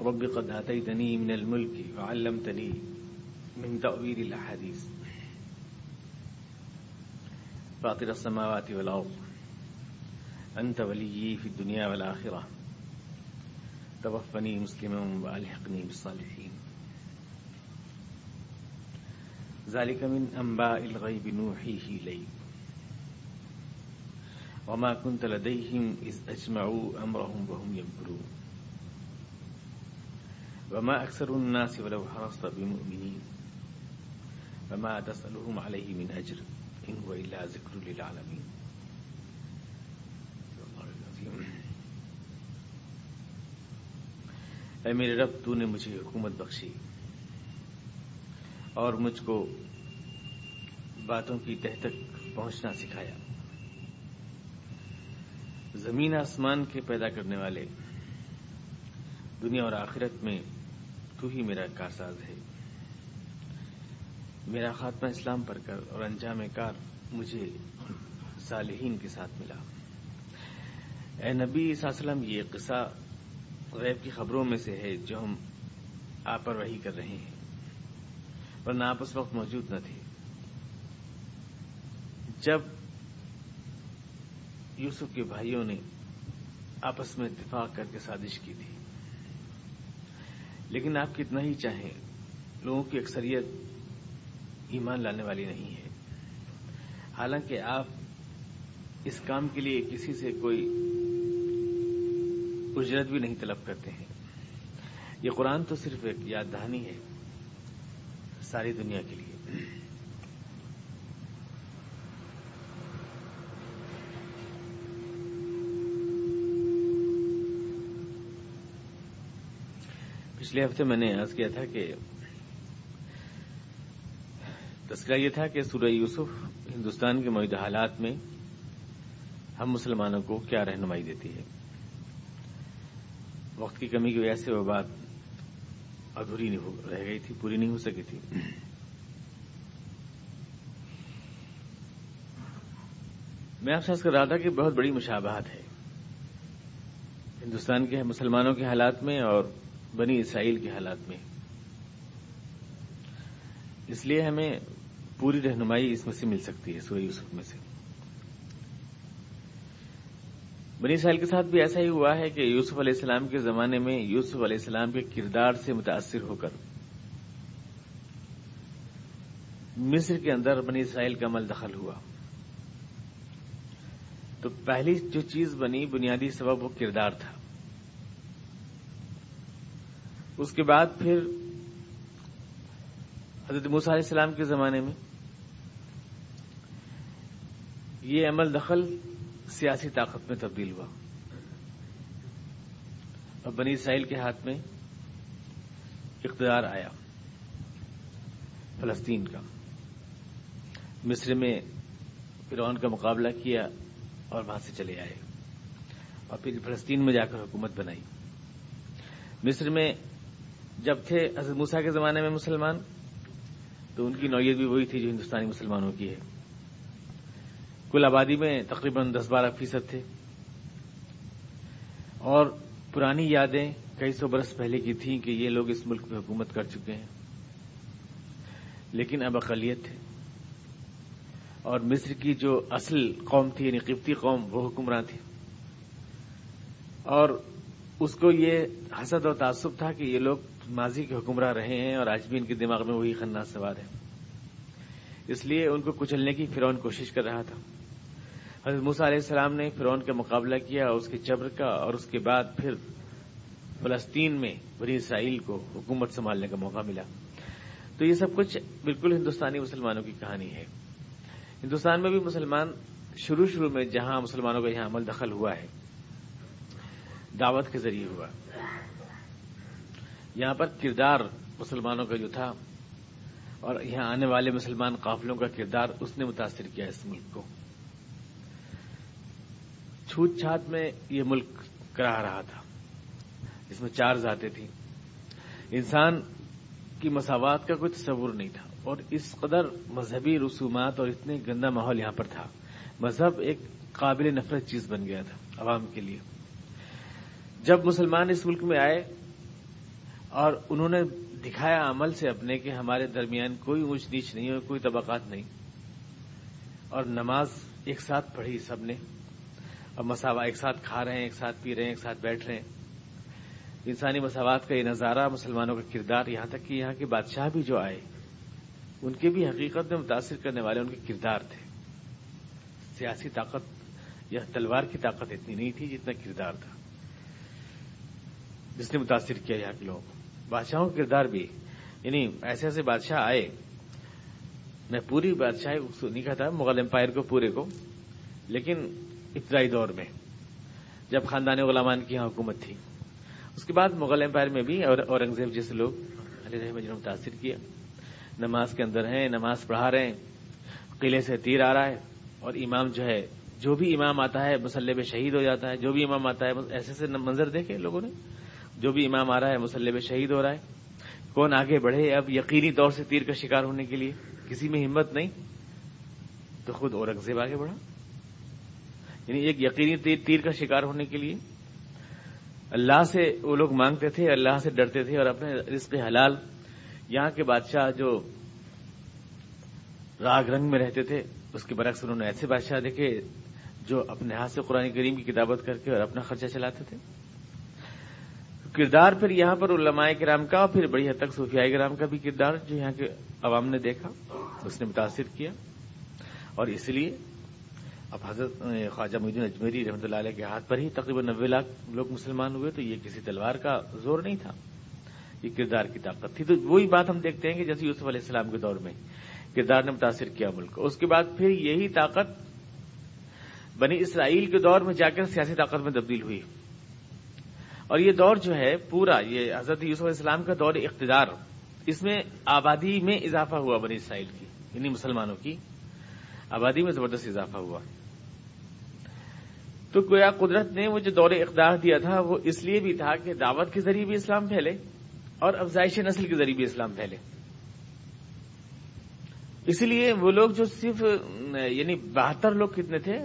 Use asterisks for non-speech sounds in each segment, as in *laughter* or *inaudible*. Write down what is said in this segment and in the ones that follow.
رب قد آتيتني من الملك وعلمتني من تأويل الأحاديث. فاطر السماوات والأرض، أنت وليي في الدنيا والآخرة. توفني مسلما وألحقني بالصالحين. ذلك من أنباء الغيب نوحيه إليك. وما كنت لديهم إذ أجمعوا أمرهم وهم يمكرون. وما أكثر الناس ولو حرصت بمؤمنين وما تسألهم عليه من أجر إن هو إلا ذكر للعالمين. اے میرے رب، تو نے مجھے حکومت بخشی اور مجھ کو باتوں کی تہ تک پہنچنا سکھایا۔ زمین آسمان کے پیدا کرنے والے، دنیا اور آخرت میں تو ہی میرا کارساز ہے۔ میرا خاتمہ اسلام پر کر اور انجام کار مجھے صالحین کے ساتھ ملا۔ اے نبی صلی اللہ علیہ وسلم، یہ قصہ غیب کی خبروں میں سے ہے جو ہم آپ پر وہی کر رہے ہیں، ورنہ آپ اس وقت موجود نہ تھے۔ جب یوسف کے بھائیوں نے آپس میں اتفاق کر کے سازش کی تھی لیکن آپ کتنا ہی چاہیں، لوگوں کی اکثریت ایمان لانے والی نہیں ہے۔ حالانکہ آپ اس کام کے لیے کسی سے کوئی اجرت بھی نہیں طلب کرتے ہیں۔ یہ قرآن تو صرف ایک یاد دہانی ہے ساری دنیا کے لیے۔ پچھلے ہفتے میں نے عرض کیا تھا کہ تذکرہ یہ تھا کہ سورہ یوسف ہندوستان کے معدہ حالات میں ہم مسلمانوں کو کیا رہنمائی دیتی ہے۔ وقت کی کمی کی وجہ سے وہ بات ادھوری نہیں رہ گئی تھی، پوری نہیں ہو سکی تھی۔ میں آپ سے کر رہا تھا کہ بہت بڑی مشابہت ہے۔ ہندوستان کے مسلمانوں کے حالات میں اور بنی اسرائیل کے حالات میں۔ اس لیے ہمیں پوری رہنمائی اس میں سے مل سکتی ہے، سورہ یوسف میں سے۔ بنی اسرائیل کے ساتھ بھی ایسا ہی ہوا ہے کہ یوسف علیہ السلام کے زمانے میں یوسف علیہ السلام کے کردار سے متاثر ہو کر مصر کے اندر بنی اسرائیل کا عمل دخل ہوا۔ تو پہلی جو چیز بنی، بنیادی سبب وہ کردار تھا۔ اس کے بعد پھر حضرت موسیٰ علیہ السلام کے زمانے میں یہ عمل دخل سیاسی طاقت میں تبدیل ہوا۔ اور بنی اسرائیل کے ہاتھ میں اقتدار آیا فلسطین کا۔ مصر میں فرعون کا مقابلہ کیا اور وہاں سے چلے آئے اور پھر فلسطین میں جا کر حکومت بنائی۔ مصر میں جب تھے حضرت موسا کے زمانے میں مسلمان، تو ان کی نوعیت بھی وہی تھی جو ہندوستانی مسلمانوں کی ہے۔ کل آبادی میں تقریباً دس بارہ فیصد تھے۔ اور پرانی یادیں کئی سو برس پہلے کی تھیں کہ یہ لوگ اس ملک میں حکومت کر چکے ہیں۔ لیکن اب اقلیت تھے اور مصر کی جو اصل قوم تھی یعنی قبطی قوم، وہ حکمراں تھی۔ اور اس کو یہ حسد اور تعصب تھا کہ یہ لوگ ماضی کے حکمراں رہے ہیں اور آج بھی ان کے دماغ میں وہی خناس سوار ہے اس لیے ان کو کچلنے کی فرون کوشش کر رہا تھا۔ حضرت موسا علیہ السلام نے فرون کا مقابلہ کیا اس کے جبر کا اور اس کے بعد پھر فلسطین میں بنی اسرائیل کو حکومت سنبھالنے کا موقع ملا۔ تو یہ سب کچھ بالکل ہندوستانی مسلمانوں کی کہانی ہے۔ ہندوستان میں بھی مسلمان شروع شروع میں جہاں مسلمانوں کا یہاں عمل دخل ہوا ہے، دعوت کے ذریعے ہوا۔ یہاں پر کردار مسلمانوں کا جو تھا، اور یہاں آنے والے مسلمان قافلوں کا کردار اس نے متاثر کیا اس ملک کو۔ چھوت چھات میں یہ ملک کرا رہا تھا۔ اس میں چار ذاتیں تھیں۔ انسان کی مساوات کا کوئی تصور نہیں تھا، اور اس قدر مذہبی رسومات اور اتنے گندا ماحول یہاں پر تھا۔ مذہب ایک قابل نفرت چیز بن گیا تھا عوام کے لیے۔ جب مسلمان اس ملک میں آئے اور انہوں نے دکھایا عمل سے اپنے کہ ہمارے درمیان کوئی اونچ نیچ نہیں ہو کوئی طبقات نہیں۔ اور نماز ایک ساتھ پڑھی سب نے۔ اور مساوا ایک ساتھ کھا رہے ہیں، ایک ساتھ پی رہے ہیں، ایک ساتھ بیٹھ رہے ہیں۔ انسانی مساوات کا یہ نظارہ مسلمانوں کا کردار یہاں تک کہ یہاں کے بادشاہ بھی جو آئے، ان کے بھی حقیقت میں متاثر کرنے والے ان کے کردار تھے۔ سیاسی طاقت یا تلوار کی طاقت اتنی نہیں تھی جتنا کردار تھا۔ جس نے متاثر کیا یہاں کے لوگ بادشاہوں کا کردار بھی یعنی ایسے ایسے بادشاہ آئے۔ میں پوری بادشاہ نہیں کہتا، مغل امپائر کو، پورے کو، لیکن ابتدائی دور میں، جب خاندان غلامان کی یہاں حکومت تھی۔ اس کے بعد مغل امپائر میں بھی اور اورنگزیب جیسے لوگ علی رحمت متاثر کیا نماز کے اندر ہیں، نماز پڑھا رہے ہیں، قلعے سے تیر آ رہا ہے اور امام جو ہے، جو بھی امام آتا ہے، مسلح پہ شہید ہو جاتا ہے، جو بھی امام آتا ہے ایسے ایسے منظر دیکھے لوگوں نے۔ جو بھی امام آ رہا ہے مسلح شہید ہو رہا ہے۔ کون آگے بڑھے اب یقینی طور سے تیر کا شکار ہونے کے لیے؟ کسی میں ہمت نہیں؟ تو خود اورنگزیب آگے بڑھا۔ یعنی ایک یقینی تیر تیر کا شکار ہونے کے لیے۔ اللہ سے وہ لوگ مانگتے تھے، اللہ سے ڈرتے تھے اور اپنے رزق حلال یہاں کے بادشاہ جو راگ رنگ میں رہتے تھے، اس کے برعکس انہوں نے ایسے بادشاہ دیکھے جو اپنے ہاتھ سے قرآن کریم کی کتابت کر کے اور اپنا خرچہ چلاتے تھے۔ کردار پھر یہاں پر علماء کرام کا اور پھر بڑی حد تک صوفیائی کرام کا بھی کردار جو یہاں کے عوام نے دیکھا، اس نے متاثر کیا۔ اور اس لیے اب حضرت خواجہ محدود اجمیری رحمۃ اللہ علیہ کے ہاتھ پر ہی تقریباً نبے لاکھ لوگ مسلمان ہوئے، تو یہ کسی تلوار کا زور نہیں تھا۔ یہ کردار کی طاقت تھی۔ تو وہی بات ہم دیکھتے ہیں کہ جیسے یوسف علیہ السلام کے دور میں کردار نے متاثر کیا ملک۔ اس کے بعد پھر یہی طاقت بنی اسرائیل کے دور میں جا کر سیاسی طاقت میں تبدیل ہوئی۔ اور یہ دور جو ہے پورا، یہ حضرت یوسف علیہ السلام کا دور اقتدار، اس میں آبادی میں اضافہ ہوا بنی اسرائیل کی یعنی مسلمانوں کی آبادی میں زبردست اضافہ ہوا۔ تو گویا قدرت نے وہ جو دور اقدار دیا تھا، وہ اس لیے بھی تھا کہ دعوت کے ذریعے بھی اسلام پھیلے اور افزائش نسل کے ذریعے بھی اسلام پھیلے۔ اسی لیے وہ لوگ جو صرف یعنی بہتر لوگ کتنے تھے؟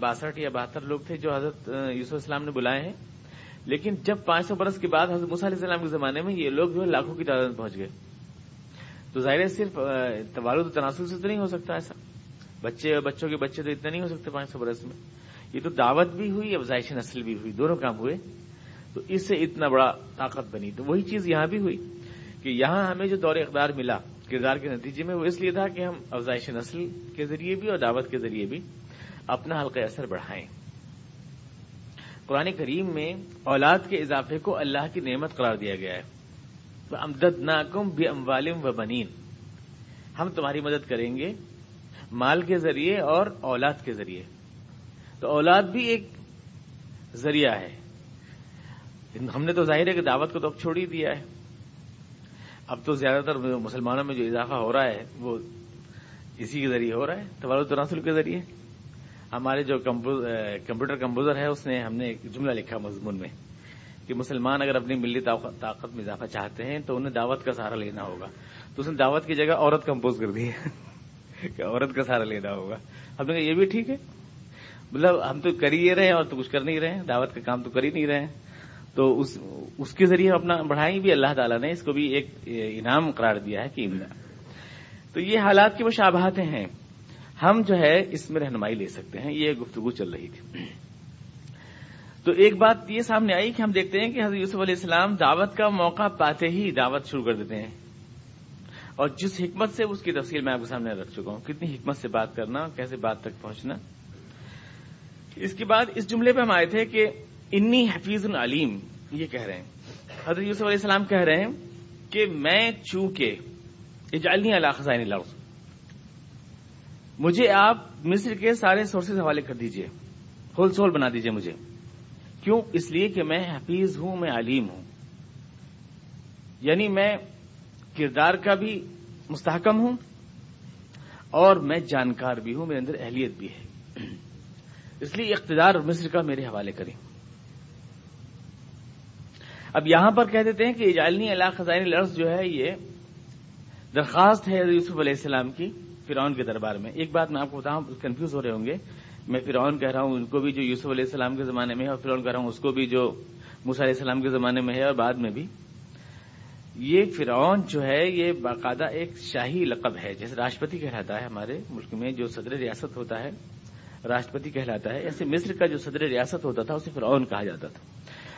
باسٹھ یا بہتر لوگ تھے جو حضرت یوسف اسلام نے بلائے ہیں۔ لیکن جب پانچ سو برس کے بعد حضرت علیہ السلام کے زمانے میں یہ لوگ جو ہے لاکھوں کی تعداد میں پہنچ گئے۔ تو ظاہر ہے صرف توالد و تناسب سے تو نہیں ہو سکتا ایسا۔ بچے اور بچوں کے بچے تو اتنے نہیں ہو سکتے پانچ سو برس میں۔ یہ تو دعوت بھی ہوئی افزائش نسل بھی ہوئی، دونوں کام ہوئے۔ تو اس سے اتنا بڑا طاقت بنی۔ تو وہی چیز یہاں بھی ہوئی کہ یہاں ہمیں جو دور اقدار ملا، کردار کے نتیجے میں، وہ اس لیے تھا کہ ہم افزائش نسل کے ذریعے بھی اور دعوت کے ذریعے بھی اپنا حلقہ اثر بڑھائیں۔ قرآن کریم میں اولاد کے اضافے کو اللہ کی نعمت قرار دیا گیا ہے۔ امدد ناکم بھی اموالم و بنین ہم تمہاری مدد کریں گے مال کے ذریعے اور اولاد کے ذریعے۔ تو اولاد بھی ایک ذریعہ ہے۔ ہم نے تو ظاہر ہے کہ دعوت کو تو اب چھوڑ ہی دیا ہے۔ اب تو زیادہ تر مسلمانوں میں جو اضافہ ہو رہا ہے وہ اسی کے ذریعے ہو رہا ہے توال تناسل کے ذریعے۔ ہمارے جو کمپیوٹر کمپوزر ہے، اس نے ہم نے ایک جملہ لکھا مضمون میں کہ مسلمان اگر اپنی ملی طاقت میں اضافہ چاہتے ہیں تو انہیں دعوت کا سہارا لینا ہوگا۔ تو اس نے دعوت کی جگہ عورت کمپوز کر دی۔ *laughs* کہ عورت کا سہارا لینا ہوگا۔ ہم نے کہا، یہ بھی ٹھیک ہے۔ مطلب ہم تو کر ہی رہے ہیں اور تو کچھ کر نہیں رہے ہیں۔ دعوت کا کام تو کر ہی نہیں رہے ہیں۔ تو اس اس کے ذریعے اپنا بڑھائیں بھی۔ اللہ تعالیٰ نے اس کو بھی ایک انعام قرار دیا ہے کہ تو یہ حالات کی مشابہتیں ہیں۔ ہم جو ہے اس میں رہنمائی لے سکتے ہیں، یہ گفتگو چل رہی تھی۔ تو ایک بات یہ سامنے آئی کہ ہم دیکھتے ہیں کہ حضرت یوسف علیہ السلام دعوت کا موقع پاتے ہی دعوت شروع کر دیتے ہیں۔ اور جس حکمت سے اس کی تفصیل میں آپ کے سامنے رکھ چکا ہوں، کتنی حکمت سے بات کرنا، کیسے بات تک پہنچنا۔ اس کے بعد اس جملے پہ ہم آئے تھے کہ انی حفیظ العلیم، یہ کہہ رہے ہیں۔ حضرت یوسف علیہ السلام کہہ رہے ہیں کہ میں چونکہ اجالنی اللہ خزائن لفظ مجھے آپ مصر کے سارے سورسز حوالے کر دیجیے۔ ہول سول بنا دیجیے مجھے۔ کیوں؟ اس لیے کہ میں حفیظ ہوں، میں علیم ہوں۔ یعنی میں کردار کا بھی مستحکم ہوں اور میں جانکار بھی ہوں، میرے اندر اہلیت بھی ہے۔ اس لیے اقتدار مصر کا میرے حوالے کریں۔ اب یہاں پر کہہ دیتے ہیں کہ اجالنی اللہ خزائن لفظ جو ہے، یہ درخواست ہے یوسف علیہ السلام کی۔ فرعون کے دربار میں۔ ایک بات میں آپ کو بتاؤں کنفیوز ہو رہے ہوں گے۔ میں فرعون کہہ رہا ہوں، ان کو بھی جو یوسف علیہ السلام کے زمانے میں ہے، اور فرعون کہہ رہا ہوں، اس کو بھی جو موسیٰ علیہ السلام کے زمانے میں ہے، اور بعد میں بھی۔ یہ فرعون جو ہے، یہ باقاعدہ ایک شاہی لقب ہے۔ جیسے راشٹرپتی کہلاتا ہے ہمارے ملک میں، جو صدر ریاست ہوتا ہے، راشٹرپتی کہلاتا ہے۔ ایسے مصر کا جو صدر ریاست ہوتا تھا، اسے فرعون کہا جاتا تھا۔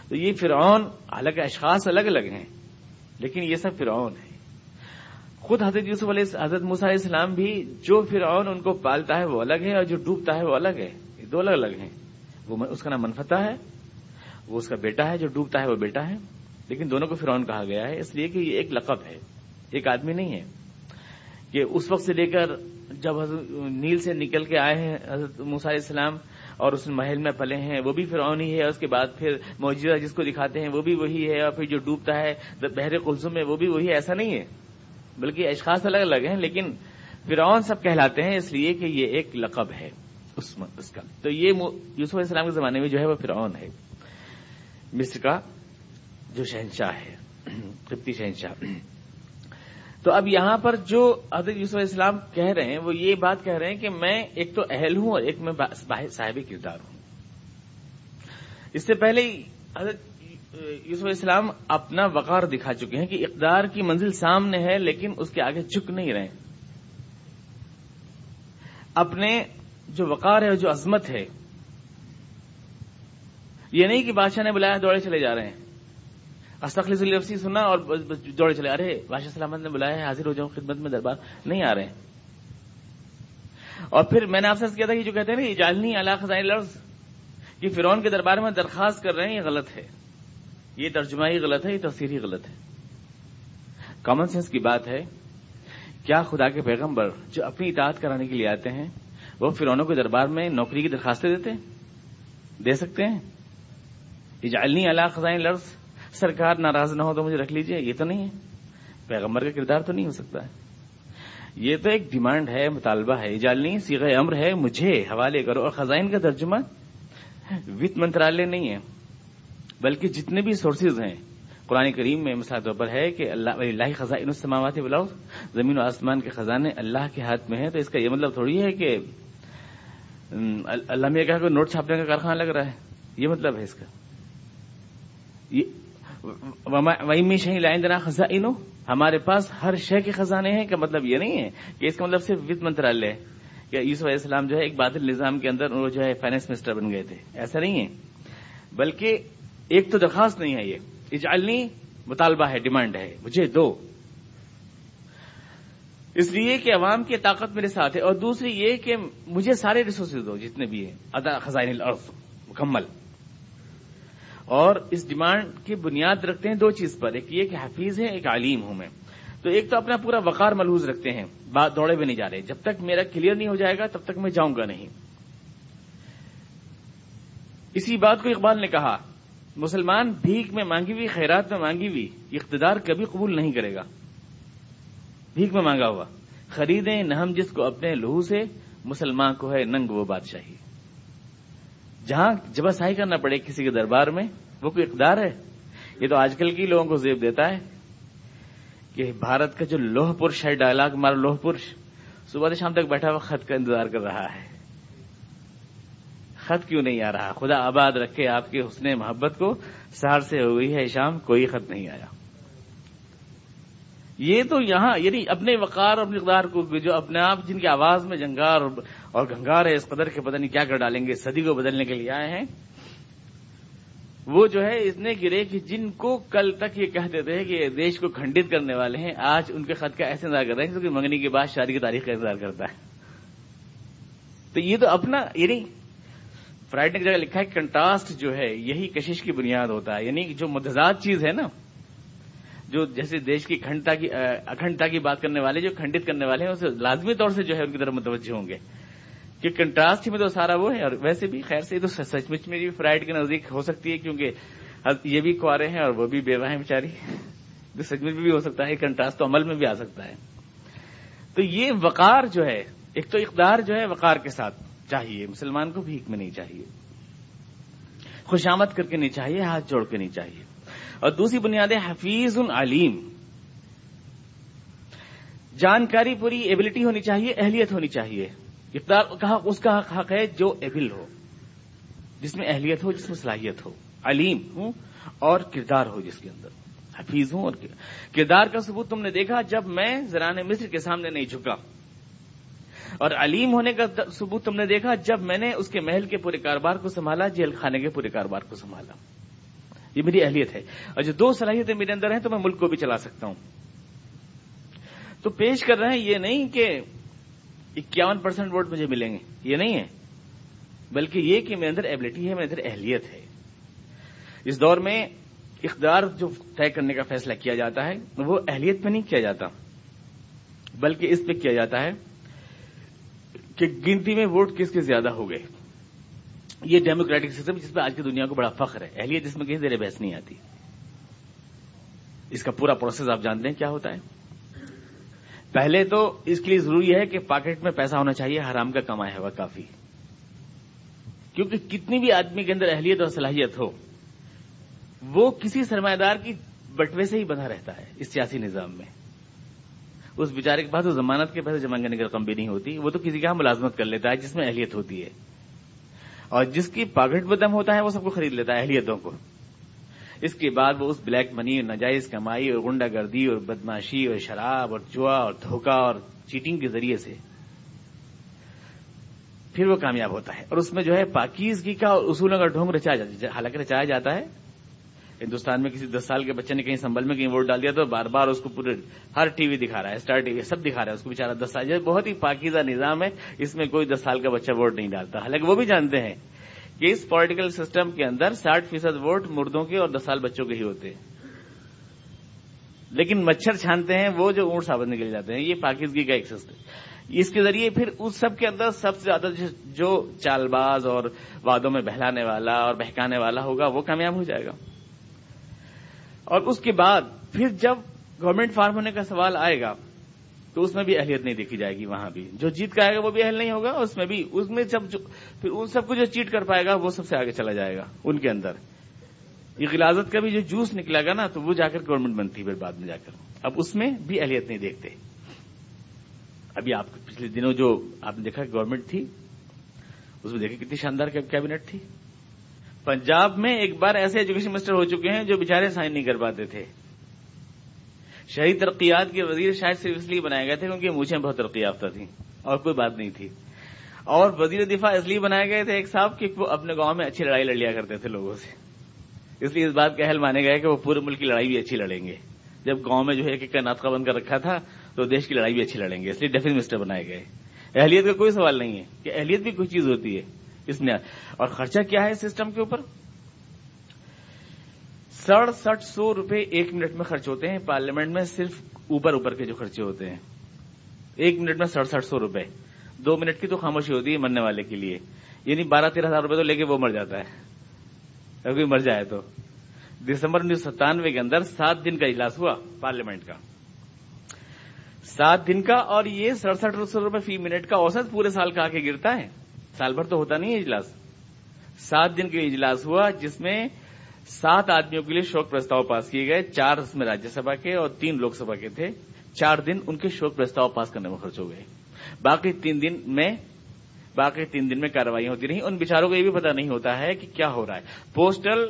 تو یہ فرعون، حالانکہ اشخاص الگ الگ ہیں، لیکن یہ سب فرعون ہے خود حضرت یوسف علیہ حضرت موسیٰ علیہ السلام بھی جو فرعون ان کو پالتا ہے وہ الگ ہے اور جو ڈوبتا ہے وہ الگ ہے یہ دو الگ الگ ہیں۔ وہ اس کا نام منفتہ ہے، وہ اس کا بیٹا ہے، جو ڈوبتا ہے وہ بیٹا ہے۔ لیکن دونوں کو فرعون کہا گیا ہے۔ اس لیے کہ یہ ایک لقب ہے۔ ایک آدمی نہیں ہے۔ کہ اس وقت سے لے کر جب نیل سے نکل کے آئے ہیں حضرت موسیٰ علیہ السلام اور اس محل میں پلے ہیں، وہ بھی فرعون ہی ہے۔ اس کے بعد پھر موجودہ جس کو دکھاتے ہیں وہ بھی وہی ہے اور پھر جو ڈوبتا ہے، بحر قلزم میں وہ بھی وہی ایسا نہیں ہے۔ بلکہ اشخاص الگ الگ ہیں، لیکن فرعون سب کہلاتے ہیں، اس لیے کہ یہ ایک لقب ہے، اس اس کا۔ تو یہ یوسف علیہ السلام کے زمانے میں جو ہے وہ فرعون ہے۔ مصر کا جو شہنشاہ ہے، *clears throat* قبطی شہنشاہ۔ تو اب یہاں پر جو حضرت یوسف علیہ السلام کہہ رہے ہیں، وہ یہ بات کہہ رہے ہیں کہ میں ایک تو اہل ہوں اور ایک میں صاحب کردار ہوں۔ اس سے پہلے حضرت یوسف علیہ السلام اپنا وقار دکھا چکے ہیں کہ اقدار کی منزل سامنے ہے لیکن اس کے آگے جھک نہیں رہے اپنے جو وقار ہے جو عظمت ہے، یہ نہیں کہ بادشاہ نے بلایا دوڑے چلے جا رہے ہیں۔ استخلی الفسی سنا اور دوڑے چلے ارے بادشاہ سلامت نے بلایا ہے، حاضر ہو جاؤں، خدمت میں دربار نہیں آ رہے ہیں۔ اور پھر میں نے آپ سے کیا تھا کہ جو کہتے ہیں نا یہ جالنی اللہ خزائن لفظ یہ فرون کے دربار میں درخواست کر رہے ہیں، یہ غلط ہے۔ یہ ترجمہ ہی غلط ہے، یہ تفصیل ہی غلط ہے۔ کامن سینس کی بات ہے، کیا خدا کے پیغمبر جو اپنی اطاعت کرانے کے لیے آتے ہیں، وہ فرونوں کے دربار میں نوکری کی درخواستیں دیتے ہیں؟ دے سکتے ہیں؟ اجالنی اللہ خزائن لفظ سرکار ناراض نہ ہو تو مجھے رکھ لیجیے، یہ تو نہیں ہے۔ پیغمبر کا کردار تو نہیں ہو سکتا۔ ہے یہ تو ایک ڈیمانڈ ہے، مطالبہ ہے۔ اجالنی سیغ امر ہے، مجھے حوالے کرو۔ اور خزائن کا ترجمہ وت منترالیہ نہیں ہے۔ بلکہ جتنے بھی سورسز ہیں، قرآن کریم میں مثال طور پر ہے کہ اللہ اللہ خزائن السماوات بلاؤ زمین و آسمان کے خزانے اللہ کے ہاتھ میں ہیں۔ تو اس کا یہ مطلب تھوڑی ہے کہ اللہ میں کہا کہ نوٹ چھاپنے کا کارخانہ لگ رہا ہے۔ یہ مطلب ہے اس کا۔ وہی میں شہی لائن دینا خزائن۔ ہمارے پاس ہر شے کے خزانے ہیں، کا مطلب یہ نہیں ہے کہ اس کا مطلب صرف وت منترالیہ کہ یوسف علیہ السلام جو ہے ایک بادل نظام کے اندر وہ جو ہے فائنانس منسٹر بن گئے تھے۔ ایسا نہیں ہے۔ بلکہ ایک تو درخواست نہیں ہے یہ۔ اجالنی مطالبہ ہے، ڈیمانڈ ہے، مجھے دو۔ اس لیے کہ عوام کی طاقت میرے ساتھ ہے اور دوسری یہ کہ مجھے سارے ریسورسز دو، جتنے بھی ہیں۔ ادا خزائن الارض، مکمل۔ اور اس ڈیمانڈ کی بنیاد رکھتے ہیں دو چیز پر۔ ایک یہ کہ حفیظ ہے ایک عالیم ہوں میں۔ تو ایک تو اپنا پورا وقار ملحوظ رکھتے ہیں۔ بات دوڑے بھی نہیں جا رہے۔ جب تک میرا کلیئر نہیں ہو جائے گا، تب تک میں جاؤں گا نہیں۔ اسی بات کو اقبال نے کہا۔ مسلمان بھیک میں مانگی ہوئی، خیرات میں مانگی ہوئی، اقتدار کبھی قبول نہیں کرے گا۔ بھیک میں مانگا ہوا۔ خریدیں، نہ ہم جس کو اپنے لہو سے، مسلمان کو ہے ننگ وہ بادشاہی۔ جہاں جباسائی کرنا پڑے کسی کے دربار میں، وہ کوئی اقدار ہے؟ یہ تو آج کل کی لوگوں کو زیب دیتا ہے کہ بھارت کا جو لوہ پرش ہے، ڈائلاگ ہمارا لوہ پرش صبح سے شام تک بیٹھا ہوا خط کا انتظار کر رہا ہے۔ خط کیوں نہیں آ رہا؟ خدا آباد رکھے آپ کے حسن محبت کو۔ سہار سے ہو گئی ہے شام، کوئی خط نہیں آیا۔ یہ تو یہاں یعنی اپنے وقار اور اقدار کو، جو اپنے آپ، جن کی آواز میں جنگار اور گنگار ہے، اس قدر کے پتہ نہیں کیا کر ڈالیں گے، صدی کو بدلنے کے لیے آئے ہیں۔ وہ جو ہے اتنے گرے کہ جن کو کل تک یہ کہتے تھے کہ دیش کو کھنڈت کرنے والے ہیں، آج ان کے خط کا ایسے انتظار کر رہے ہیں، کیونکہ منگنی کے بعد شادی کی تاریخ کا انتظار کرتا ہے۔ تو یہ تو اپنا یعنی فرائڈ نے جگہ لکھا ہے کنٹراسٹ جو ہے، یہی کشش کی بنیاد ہوتا ہے۔ یعنی جو متضاد چیز ہے نا، جو جیسے دیش کی کھنڈتا کی، اکھنڈتا کی بات کرنے والے، جو کھنڈت کرنے والے ہیں، اسے لازمی طور سے جو ہے ان کی طرف متوجہ ہوں گے۔ کہ کنٹراسٹ میں تو سارا وہ ہے، اور ویسے بھی خیر سے تو سچ مچ میں بھی فرائڈ کے نزدیک ہو سکتی ہے، کیونکہ یہ بھی کوارے ہیں اور وہ بھی بیوہ ہیں۔ بیچاری سچ مچ میں بھی ہو سکتا ہے، کنٹراسٹ تو عمل میں بھی آ سکتا ہے۔ تو یہ وقار جو ہے، ایک تو اقدار جو ہے وقار کے ساتھ۔ چاہیے۔ مسلمان کو بھیک میں نہیں چاہیے۔ خوشامد کر کے نہیں چاہیے، ہاتھ جوڑ کے نہیں چاہیے۔ اور دوسری بنیاد ہے، حفیظ علیم جانکاری پوری ایبلٹی ہونی چاہیے، اہلیت ہونی چاہیے۔ اقدار اس کا حق ہے جو ایبل ہو۔ جس میں اہلیت ہو، جس میں صلاحیت ہو۔ علیم ہوں اور کردار ہو جس کے اندر۔ حفیظ ہوں اور کردار۔ کا ثبوت تم نے دیکھا، جب میں زران مصر کے سامنے نہیں جھکا۔ اور علیم ہونے کا ثبوت تم نے دیکھا جب میں نے اس کے محل کے پورے کاروبار کو سنبھالا، جیل خانے کے پورے کاروبار کو سنبھالا۔ یہ میری اہلیت ہے۔ اور جو دو صلاحیتیں میرے اندر ہیں تو میں ملک کو بھی چلا سکتا ہوں۔ تو پیش کر رہے ہیں، یہ نہیں کہ اکیاون پرسینٹ ووٹ مجھے ملیں گے، یہ نہیں ہے۔ بلکہ یہ کہ میرے اندر ایبلٹی ہے، میرے اندر اہلیت ہے۔ اس دور میں اقدار جو طے کرنے کا فیصلہ کیا جاتا ہے، وہ اہلیت پہ نہیں کیا جاتا، بلکہ اس پہ کیا جاتا ہے۔ کہ گنتی میں ووٹ کس کے زیادہ ہو گئے؟ یہ ڈیموکریٹک سسٹم جس پہ آج کی دنیا کو بڑا فخر ہے۔ اہلیت جس میں کسی دیر بحث نہیں آتی۔ اس کا پورا پروسیس آپ جانتے ہیں کیا ہوتا ہے؟ پہلے تو اس کے لیے ضروری ہے کہ پاکٹ میں پیسہ ہونا چاہیے، حرام کا کمایا ہوا کافی۔ کیونکہ کتنی بھی آدمی کے اندر اہلیت اور صلاحیت ہو، وہ کسی سرمایہ دار کی بٹوے سے ہی بنا رہتا ہے اس سیاسی نظام میں۔ اس بیچارے کے پاس تو ضمانت کے پیسے جمع کرنے کی رقم بھی نہیں ہوتی، وہ تو کسی کا ملازمت کر لیتا ہے جس میں اہلیت ہوتی ہے۔ اور جس کی پاکٹ بدم ہوتا ہے، وہ سب کو خرید لیتا ہے اہلیتوں کو۔ اس کے بعد وہ اس بلیک منی اور ناجائز کمائی اور گنڈا گردی اور بدماشی اور شراب اور جوا اور دھوکہ اور چیٹنگ کے ذریعے سے۔ پھر وہ کامیاب ہوتا ہے اور اس میں جو ہے پاکیزگی کا اور اصولوں کا ڈھونگ رچایا حالانکہ رچایا جاتا ہے ہندوستان میں کسی دس سال کے بچے نے کہیں سنبل میں کہیں ووٹ ڈال دیا تو بار بار اس کو پورے ہر ٹی وی دکھا رہا ہے اسٹار ٹی وی سب دکھا رہا ہے، اس کو بےچارا دس سال بہت ہی پاکیزہ نظام ہے، اس میں کوئی دس سال کا بچہ ووٹ نہیں ڈالتا۔ حالانکہ وہ بھی جانتے ہیں کہ اس پولیٹیکل سسٹم کے اندر ساٹھ فیصد ووٹ مردوں کے اور دس سال بچوں کے ہی ہوتے ہیں۔ لیکن مچھر چھانتے ہیں، وہ جو اونٹ سابت نکل جاتے ہیں، یہ پاکیزگی کا ایک سسٹم اس کے ذریعے پھر اس سب کے اندر سب سے زیادہ جو چال باز اور وادوں میں بہلانے والا اور بہکانے والا ہوگا، وہ کامیاب ہو جائے گا۔ اور اس کے بعد پھر جب گورنمنٹ فارم ہونے کا سوال آئے گا، تو اس میں بھی اہلیت نہیں دیکھی جائے گی وہاں بھی۔ جو جیت کا آئے گا، وہ بھی اہل نہیں ہوگا اس میں بھی اس میں جب پھر ان سب کو جو چیٹ کر پائے گا، وہ سب سے آگے چلا جائے گا، ان کے اندر۔ یہ غلازت کا بھی جو جوس نکلا گا نا، تو وہ جا کر گورنمنٹ بنتی پھر بعد میں جا کر۔ اب اس میں بھی اہلیت نہیں دیکھتے۔ ابھی آپ پچھلے دنوں جو آپ نے دیکھا گورنمنٹ تھی، اس میں دیکھیں کتنی شاندار کیبنٹ تھی۔ پنجاب میں ایک بار ایسے ایجوکیشن منسٹر ہو چکے ہیں جو بےچارے سائن نہیں کر پاتے تھے۔ شہری ترقیات کے وزیر شاید صرف اس لیے بنائے گئے تھے کیونکہ مجھے بہت ترقی یافتہ تھیں اور کوئی بات نہیں تھی۔ اور وزیر دفاع اس لیے بنائے گئے تھے ایک صاحب کہ وہ اپنے گاؤں میں اچھی لڑائی لڑ لیا کرتے تھے لوگوں سے۔ اس لیے اس بات کا اہل مانے گئے کہ وہ پورے ملک کی لڑائی بھی اچھی لڑیں گے۔ جب گاؤں میں جو ہے ایک ناطقہ بند کر رکھا تھا تو دیش کی لڑائی بھی اچھی لڑیں گے، اس لیے ڈیفینس منسٹر بنائے گئے۔ اہلیت کا کوئی سوال نہیں ہے کہ اہلیت بھی کوئی چیز ہوتی ہے۔ اس میں اور خرچہ کیا ہے سسٹم کے اوپر؟ سڑسٹھ سو روپے ایک منٹ میں خرچ ہوتے ہیں۔ پارلیمنٹ میں صرف اوپر اوپر کے جو خرچے ہوتے ہیں۔ ایک منٹ میں سڑسٹھ سو روپے۔ دو منٹ کی تو خاموشی ہوتی ہے مرنے والے کے لیے۔ یعنی بارہ تیرہ ہزار روپے تو لے کے وہ مر جاتا ہے۔ اگر کوئی مر جائے تو۔ دسمبر انیس سو ستانوے کے اندر سات دن کا اجلاس ہوا پارلیمنٹ کا۔ سات دن کا اور یہ سڑسٹھ سو روپے فی منٹ کا اوسط پورے سال کا آ کے گرتا ہے۔ سال بھر تو ہوتا نہیں اجلاس۔ سات دن کا اجلاس ہوا جس میں سات آدمیوں کے لیے شوک پرستاؤ پاس کیے گئے۔ چار اس میں راجیہ سبھا کے اور تین لوک سبھا کے تھے۔ چار دن ان کے شوک پرستاؤ پاس کرنے میں خرچ ہو گئے۔ باقی تین دن میں باقی تین دن میں کارروائیاں ہوتی رہی۔ ان بچاروں کو یہ بھی پتا نہیں ہوتا ہے کہ کیا ہو رہا ہے۔ پوسٹل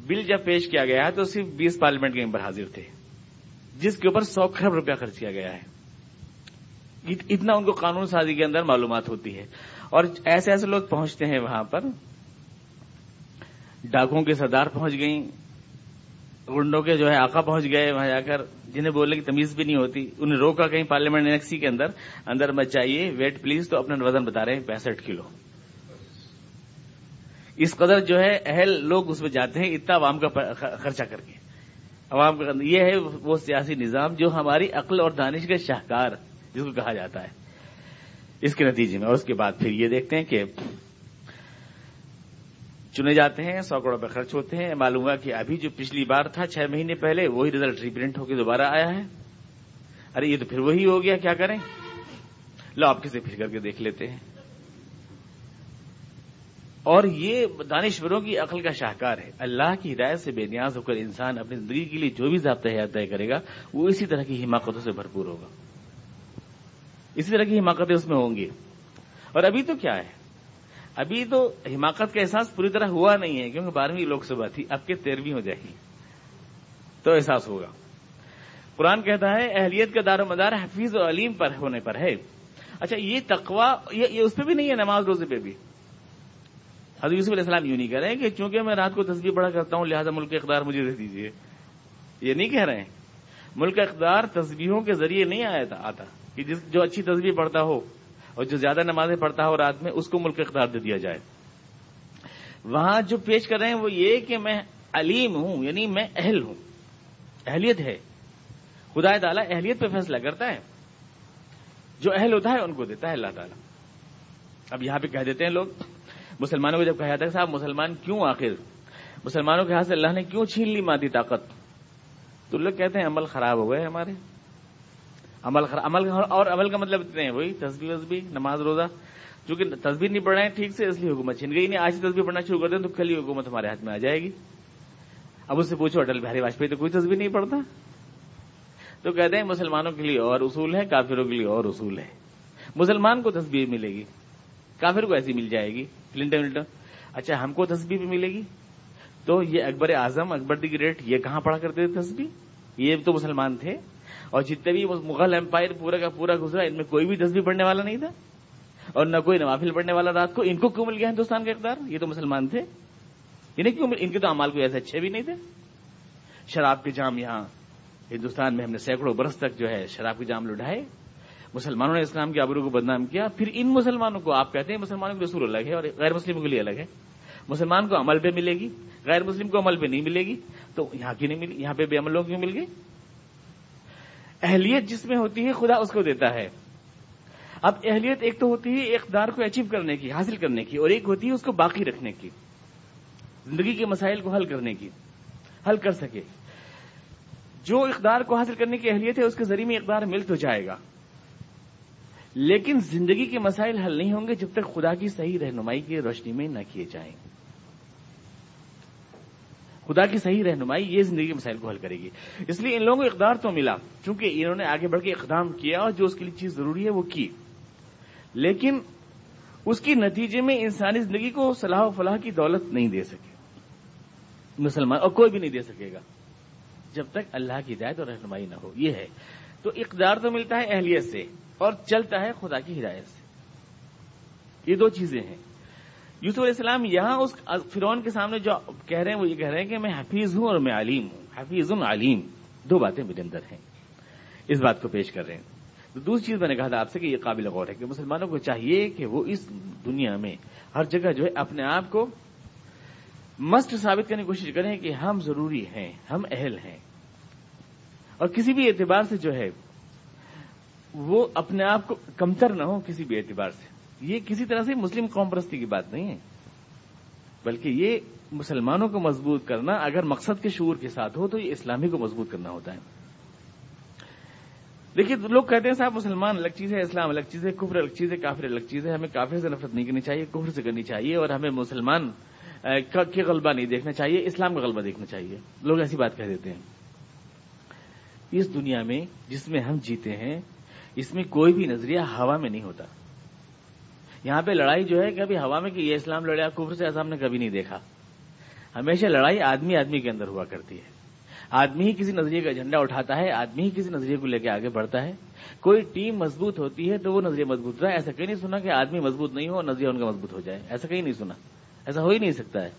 بل جب پیش کیا گیا ہے تو صرف بیس پارلیمنٹ کے ممبر حاضر تھے۔ جس کے اوپر سو کروڑ روپیہ خرچ کیا گیا ہے۔ اتنا ان کو قانون سازی کے اندر معلومات ہوتی ہے۔ اور ایسے ایسے لوگ پہنچتے ہیں وہاں پر۔ ڈاکوں کے سردار پہنچ گئیں۔ گنڈوں کے جو ہے آقا پہنچ گئے۔ وہاں جا کر جنہیں بولنے کی تمیز بھی نہیں ہوتی، انہیں روکا کہیں پارلیمنٹ انیکسی کے اندر۔ اندر مت چاہیے ویٹ پلیز تو اپنا وزن بتا رہے ہیں، پینسٹھ کلو۔ اس قدر جو ہے اہل لوگ اس میں جاتے ہیں، اتنا عوام کا خرچہ کر کے۔ عوام کا یہ ہے وہ سیاسی نظام جو ہماری عقل اور دانش کا شاہکار، جس کو کہا جاتا ہے۔ اس کے نتیجے میں۔ اور اس کے بعد پھر یہ دیکھتے ہیں کہ چنے جاتے ہیں، سو کروڑ روپے خرچ ہوتے ہیں۔ معلوم ہوا کہ ابھی جو پچھلی بار تھا، چھ مہینے پہلے، وہی ریزلٹ ریپرنٹ ہو کے دوبارہ آیا ہے۔ ارے، یہ تو پھر وہی ہو گیا، کیا کریں؟ لو، آپ کسی پھر کر کے دیکھ لیتے ہیں۔ اور یہ دانشوروں کی عقل کا شاہکار ہے۔ اللہ کی ہدایت سے بے نیاز ہو کر انسان اپنی زندگی کے لیے جو بھی ضابطہ حیات طے کرے گا، وہ اسی طرح کی حماقتوں سے بھرپور ہوگا۔ اسی طرح کی حماقتیں اس میں ہوں گی۔ اور ابھی تو کیا ہے؟ ابھی تو حماقت کا احساس پوری طرح ہوا نہیں ہے، کیونکہ بارہویں لوک سبھا تھی، اب کے تیرہویں ہو جائے گی۔ تو احساس ہوگا۔ قرآن کہتا ہے، اہلیت کا دار و مدار حفیظ و علیم پر ہونے پر ہے۔ اچھا یہ تقوا یہ اس پہ بھی نہیں ہے، نماز روزے پہ بھی۔ حضرت یوسف علیہ السلام یوں نہیں کہہ رہے کہ چونکہ میں رات کو تصویر پڑھا کرتا ہوں، لہٰذا ملک اقدار مجھے دے دیجیے یہ نہیں کہہ رہے ہیں۔ ملک اقدار تصویروں کے ذریعے نہیں آیا تھا، آتا۔ کہ جس جو اچھی تصویر پڑھتا ہو اور جو زیادہ نمازیں پڑھتا ہو رات میں، اس کو ملک اقدار دے دیا جائے۔ وہاں جو پیش کر رہے ہیں وہ یہ کہ میں علیم ہوں یعنی میں اہل ہوں۔ اہلیت ہے۔ خدا تعالیٰ اہلیت پہ فیصلہ کرتا ہے۔ جو اہل ہوتا ہے، ان کو دیتا ہے اللہ تعالیٰ۔ اب یہاں پہ کہہ دیتے ہیں لوگ، مسلمانوں کو جب کہا جاتا ہے صاحب، مسلمان کیوں آخر؟ مسلمانوں کے ہاتھ سے اللہ نے کیوں چھین لی مادی طاقت؟ تو لوگ کہتے ہیں، عمل خراب ہو گئے ہمارے۔ عمل عمل اور عمل کا مطلب اتنے ہیں وہی تصویر وزبی نماز روزہ چونکہ تصویر نہیں پڑھ رہے ہیں ٹھیک سے، اس لیے حکومت چھین گئی نہیں، آج تصویر پڑھنا شروع کر دیں تو کل ہی حکومت ہمارے ہاتھ میں آ جائے گی۔ اب اس سے پوچھو، اٹل بہاری واجپئی تو کوئی تصویر نہیں پڑھتا۔ تو کہتے ہیں مسلمانوں کے لیے اور اصول ہے کافروں کے لیے اور اصول ہے مسلمان کو تصویر ملے گی، کافر کو ایسی مل جائے گی۔ کلنٹن ولٹن اچھا ہم کو تصویر بھی ملے گی؟ تو یہ اکبر اعظم، اکبر دی گریٹ، یہ کہاں پڑھا کرتے تھے تصویر یہ تو مسلمان تھے۔ اور جتنے بھی مغل امپائر پورا کا پورا گزرا، ان میں کوئی بھی تصویر پڑھنے والا نہیں تھا۔ اور نہ کوئی نوافل پڑھنے والا رات کو۔ ان کو کیوں مل گیا ہندوستان کا اقدار؟ یہ تو مسلمان تھے۔ انہیں کیوں مل ان کے تو امال کوئی ایسے اچھے بھی نہیں تھے۔ شراب کے جام یہاں ہندوستان میں ہم نے سینکڑوں برس تک جو ہے شراب کے جام لٹائے مسلمانوں نے اسلام کے آبرو کو بدنام کیا۔ پھر ان مسلمانوں کو آپ کہتے ہیں مسلمانوں کے رسول الگ ہے اور غیر مسلموں کے لیے الگ ہے مسلمان کو عمل پہ ملے گی، غیر مسلم کو عمل پہ نہیں ملے گی۔ تو یہاں کی نہیں ملی یہاں پہ بے عملوں کیوں مل گئی اہلیت جس میں ہوتی ہے، خدا اس کو دیتا ہے۔ اب اہلیت ایک تو ہوتی ہے اقدار کو اچیو کرنے کی، حاصل کرنے کی، اور ایک ہوتی ہے اس کو باقی رکھنے کی، زندگی کے مسائل کو حل کرنے کی، حل کر سکے۔ جو اقدار کو حاصل کرنے کی اہلیت ہے، اس کے ذریعے میں اقدار مل تو جائے گا۔ لیکن زندگی کے مسائل حل نہیں ہوں گے جب تک خدا کی صحیح رہنمائی کی روشنی میں نہ کیے جائیں۔ خدا کی صحیح رہنمائی یہ زندگی کے مسائل کو حل کرے گی۔ اس لیے ان لوگوں کو اقدار تو ملا، چونکہ انہوں نے آگے بڑھ کے اقدام کیا اور جو اس کے لیے چیز ضروری ہے وہ کی۔ لیکن اس کی نتیجے میں انسانی زندگی کو صلاح و فلاح کی دولت نہیں دے سکے۔ مسلمان، اور کوئی بھی نہیں دے سکے گا۔ جب تک اللہ کی ہدایت اور رہنمائی نہ ہو، یہ ہے۔ تو اقدار تو ملتا ہے اہلیت سے اور چلتا ہے خدا کی ہدایت سے۔ یہ دو چیزیں ہیں۔ یوسف علیہ السلام یہاں اس فرون کے سامنے جو کہہ رہے ہیں، وہ یہ کہہ رہے ہیں کہ میں حفیظ ہوں اور میں علیم ہوں۔ حفیظ علیم۔ دو باتیں میرے اندر ہیں۔ اس بات کو پیش کر رہے ہیں۔ تو دوسری چیز میں نے کہا تھا آپ سے کہ یہ قابل غور ہے کہ مسلمانوں کو چاہیے کہ وہ اس دنیا میں ہر جگہ جو ہے اپنے آپ کو مسٹ ثابت کرنے کی کوشش کریں کہ ہم ضروری ہیں، ہم اہل ہیں۔ اور کسی بھی اعتبار سے جو ہے، وہ اپنے آپ کو کمتر نہ ہو کسی بھی اعتبار سے۔ یہ کسی طرح سے مسلم قوم پرستی کی بات نہیں ہے۔ بلکہ یہ مسلمانوں کو مضبوط کرنا، اگر مقصد کے شعور کے ساتھ ہو تو یہ اسلامی کو مضبوط کرنا ہوتا ہے۔ دیکھیے، لوگ کہتے ہیں صاحب مسلمان الگ چیز ہے، اسلام الگ چیز ہے، کفر الگ چیز ہے، کافر الگ چیز ہے، ہمیں کافر سے نفرت نہیں کرنی چاہیے، کفر سے کرنی چاہیے، اور ہمیں مسلمان کے غلبہ نہیں دیکھنا چاہیے، اسلام کا غلبہ دیکھنا چاہیے۔ لوگ ایسی بات کہہ دیتے ہیں۔ اس دنیا میں جس میں ہم جیتے ہیں، اس میں کوئی بھی نظریہ ہوا میں نہیں ہوتا۔ یہاں پہ لڑائی جو ہے کبھی ہوا میں کہ یہ اسلام لڑیا کفر سے ایسا ہم نے کبھی نہیں دیکھا۔ ہمیشہ لڑائی آدمی آدمی کے اندر ہوا کرتی ہے۔ آدمی ہی کسی نظریے کا جھنڈا اٹھاتا ہے، آدمی ہی کسی نظریے کو لے کے آگے بڑھتا ہے۔ کوئی ٹیم مضبوط ہوتی ہے تو وہ نظریہ مضبوط رہا ایسا کہیں نہیں سنا کہ آدمی مضبوط نہیں ہو اور نظریہ ان کا مضبوط ہو جائے۔ ایسا کہیں نہیں سنا۔ ایسا ہو ہی نہیں سکتا ہے۔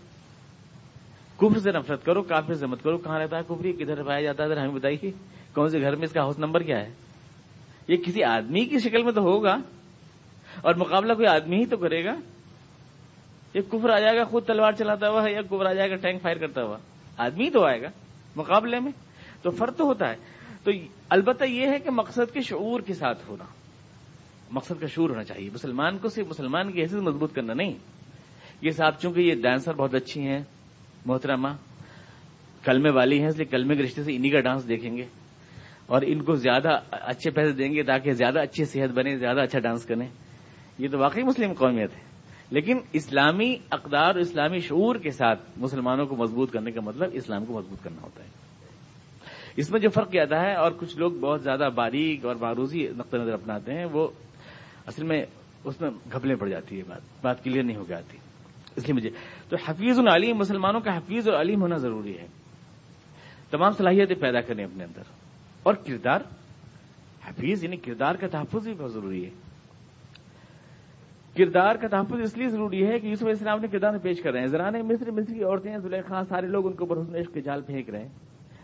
کفر سے نفرت کرو، کافر سے مت کرو۔ کہاں رہتا ہے کفری کدھر پایا جاتا ہے؟ ہمیں بتائیے۔ کون سے گھر میں اس کا ہاؤس نمبر کیا ہے؟ یہ کسی آدمی کی شکل میں تو ہوگا۔ اور مقابلہ کوئی آدمی ہی تو کرے گا۔ یہ کفر آ جائے گا، خود تلوار چلاتا ہوا یا کفر آ جائے گا، ٹینک فائر کرتا ہوا۔ آدمی ہی تو آئے گا مقابلے میں۔ تو فرق تو ہوتا ہے۔ تو البتہ یہ ہے کہ مقصد کے شعور کے ساتھ ہونا۔ مقصد کا شعور ہونا چاہیے۔ مسلمان کو صرف مسلمان کی حیثیت مضبوط کرنا نہیں۔ یہ صاحب چونکہ یہ ڈانسر بہت اچھی ہیں، محترمہ، کلمے والی ہیں، اس لیے کلمے کے رشتے سے انہیں کا ڈانس دیکھیں گے۔ اور ان کو زیادہ اچھے پیسے دیں گے تاکہ زیادہ اچھی صحت بنے، زیادہ اچھا ڈانس کریں۔ یہ تو واقعی مسلم قومیت ہے۔ لیکن اسلامی اقدار اور اسلامی شعور کے ساتھ مسلمانوں کو مضبوط کرنے کا مطلب اسلام کو مضبوط کرنا ہوتا ہے۔ اس میں جو فرق کیا ہے اور کچھ لوگ بہت زیادہ باریک اور معروضی نقطۂ نظر اپناتے ہیں، وہ اصل میں اس میں گھبلیں پڑ جاتی ہے بات بات کلیئر نہیں ہو جاتی اس لیے مجھے تو حفیظ العلیم، مسلمانوں کا حفیظ اور علیم ہونا ضروری ہے۔ تمام صلاحیتیں پیدا کریں اپنے اندر۔ اور کردار حفیظ یعنی کردار کا تحفظ بھی بہت ضروری ہے۔ کردار کا تحفظ اس لیے ضروری ہے کہ یوسف علیہ السلام نے کردار پیش کر رہے ہیں۔ زرانے مصر مصر کی عورتیں زلیخا، سارے لوگ ان کو حسن عشق کے جال پھینک رہے ہیں۔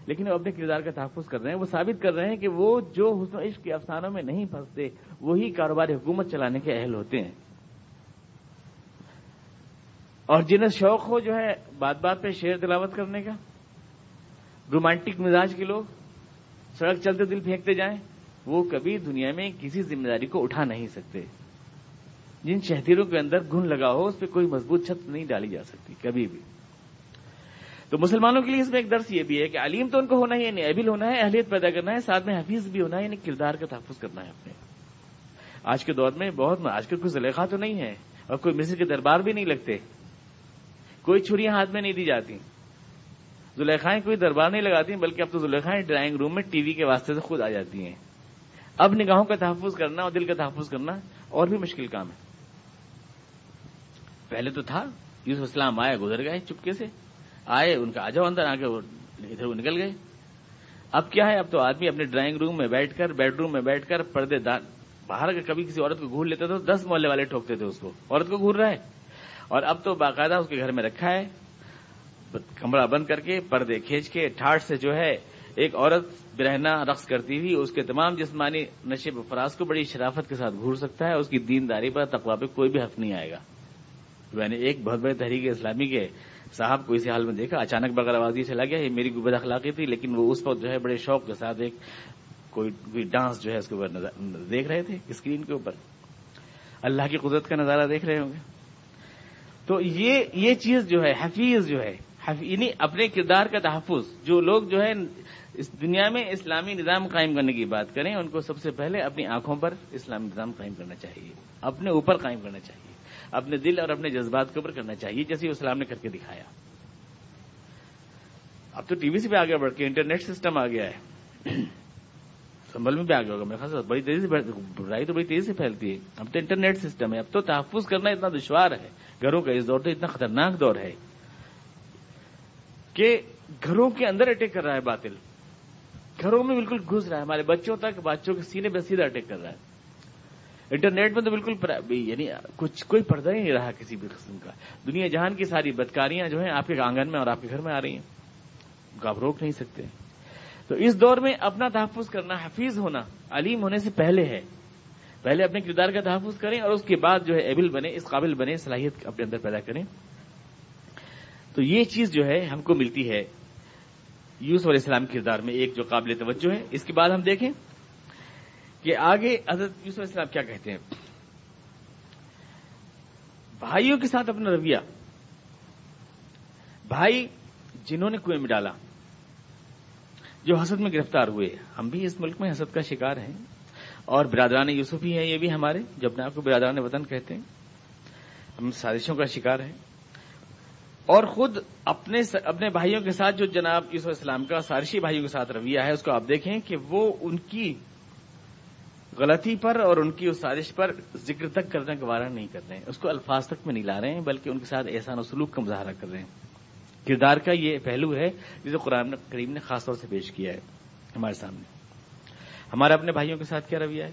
لیکن وہ اپنے کردار کا تحفظ کر رہے ہیں۔ وہ ثابت کر رہے ہیں کہ وہ جو حسن عشق کے افسانوں میں نہیں پھنستے، وہی کاروبار حکومت چلانے کے اہل ہوتے ہیں۔ اور جنہیں شوق ہو جو ہے، بات بات پہ شعر تلاوت کرنے کا، رومانٹک مزاج کے لوگ، سڑک چلتے دل پھینکتے جائیں، وہ کبھی دنیا میں کسی ذمہ داری کو اٹھا نہیں سکتے۔ جن شہتیروں کے اندر گن لگا ہو، اس پہ کوئی مضبوط چھت نہیں ڈالی جا سکتی، کبھی بھی۔ تو مسلمانوں کے لیے اس میں ایک درس یہ بھی ہے کہ علیم تو ان کو ہونا ہی یعنی ابل ہونا ہے، اہلیت پیدا کرنا ہے، ساتھ میں حفیظ بھی ہونا ہے یعنی کردار کا تحفظ کرنا ہے اپنے۔ آج کے دور میں بہت، آج کل کوئی زلیخا تو نہیں ہے، اور کوئی مصر کے دربار بھی نہیں لگتے۔ کوئی چھریاں ہاتھ میں نہیں دی جاتی۔ زلیخائیں کوئی دربار نہیں لگاتی، بلکہ اب تو زلیخائیں ڈرائنگ روم میں ٹی وی کے واسطے سے خود آ جاتی ہیں۔ اب نگاہوں کا تحفظ کرنا اور دل کا تحفظ کرنا اور بھی مشکل کام ہے۔ پہلے تو تھا، یوسف اسلام آئے، گزر گئے چپکے سے، آئے، ان کا آ جاؤ اندر آ کے ادھر وہ نکل گئے۔ اب کیا ہے؟ اب تو آدمی اپنے ڈرائنگ روم میں بیٹھ کر، بیڈ روم میں بیٹھ کر پردے باہر اگر کبھی کسی عورت کو گھور لیتے تو دس محلے والے ٹھوکتے تھے اس کو۔ عورت کو گھور رہا ہے۔ اور اب تو باقاعدہ اس کے گھر میں رکھا ہے۔ کمرہ بند کر کے پردے کھینچ کے ٹھاٹ سے جو ہے، ایک عورت برہنا رقص کرتی ہوئی اس کے تمام جسمانی نشے فراز کو بڑی شرافت کے ساتھ گھور سکتا ہے۔ اس کی دینداری پر تقوا پہ کوئی بھی حق نہیں آئے گا۔ میں نے ایک بہت بڑے تحریک اسلامی کے صاحب کو اسی حال میں دیکھا، اچانک بغیر آوازی چلا گیا، یہ میری بد اخلاقی تھی، لیکن وہ اس وقت جو ہے بڑے شوق کے ساتھ ایک کوئی کوئی ڈانس جو ہے اس کے اوپر دیکھ رہے تھے، اسکرین کے اوپر۔ اللہ کی قدرت کا نظارہ دیکھ رہے ہوں گے۔ تو یہ یہ چیز جو ہے، حفیظ جو ہے یعنی اپنے کردار کا تحفظ، جو لوگ جو ہے اس دنیا میں اسلامی نظام قائم کرنے کی بات کریں، ان کو سب سے پہلے اپنی آنکھوں پر اسلامی نظام قائم کرنا چاہیے، اپنے اوپر قائم کرنا چاہیے۔ اپنے دل اور اپنے جذبات کے اوپر کرنا چاہیے، جیسے اسلام نے کر کے دکھایا۔ اب تو ٹی وی سے بھی آگے بڑھ کے، انٹرنیٹ سسٹم آ گیا ہے۔ سنبھل میں بھی آگے ہوگا، میرے خیال بڑی تیزی سے برائی تو بڑی تیزی سے پھیلتی ہے۔ اب تو انٹرنیٹ سسٹم ہے، اب تو تحفظ کرنا اتنا دشوار ہے۔ گھروں کا اس دور تو اتنا خطرناک دور ہے کہ گھروں کے اندر اٹیک کر رہا ہے باطل۔ گھروں میں بالکل گھس رہا ہے، ہمارے بچوں تک، بچوں کے سینے پہ سیدھا اٹیک کر رہا ہے۔ انٹرنیٹ میں تو بالکل یعنی کچھ کوئی پردہ ہی نہیں رہا کسی بھی قسم کا۔ دنیا جہان کی ساری بدکاریاں جو ہیں آپ کے آنگن میں اور آپ کے گھر میں آ رہی ہیں۔ آپ روک نہیں سکتے۔ تو اس دور میں اپنا تحفظ کرنا، حفیظ ہونا علیم ہونے سے پہلے ہے۔ پہلے اپنے کردار کا تحفظ کریں اور اس کے بعد جو ہے ایبل بنے اس قابل بنے صلاحیت اپنے اندر پیدا کریں۔ تو یہ چیز جو ہے ہم کو ملتی ہے یوسف علیہ السلام کردار میں ایک جو قابل توجہ ہے۔ اس کے بعد ہم دیکھیں۔ کہ آگے حضرت یوسف علیہ السلام کیا کہتے ہیں؟ بھائیوں کے ساتھ اپنا رویہ۔ بھائی جنہوں نے کنویں میں ڈالا، جو حسد میں گرفتار ہوئے، ہم بھی اس ملک میں حسد کا شکار ہیں۔ اور برادران یوسف ہی ہیں، یہ بھی ہمارے، جو اپنے آپ کو برادران وطن کہتے ہیں۔ ہم سازشوں کا شکار ہیں۔ اور خود اپنے اپنے بھائیوں کے ساتھ جو جناب یوسف اسلام کا سارشی بھائیوں کے ساتھ رویہ ہے، اس کو آپ دیکھیں کہ وہ ان کی غلطی پر اور ان کی اس سازش پر ذکر تک کرنے کا نہیں کر رہے ہیں۔ اس کو الفاظ تک میں نہیں لا رہے ہیں، بلکہ ان کے ساتھ احسان و سلوک کا مظاہرہ کر رہے ہیں۔ کردار کا یہ پہلو ہے جسے قرآن کریم نے خاص طور سے پیش کیا ہے ہمارے سامنے۔ ہمارا اپنے بھائیوں کے ساتھ کیا رویہ ہے؟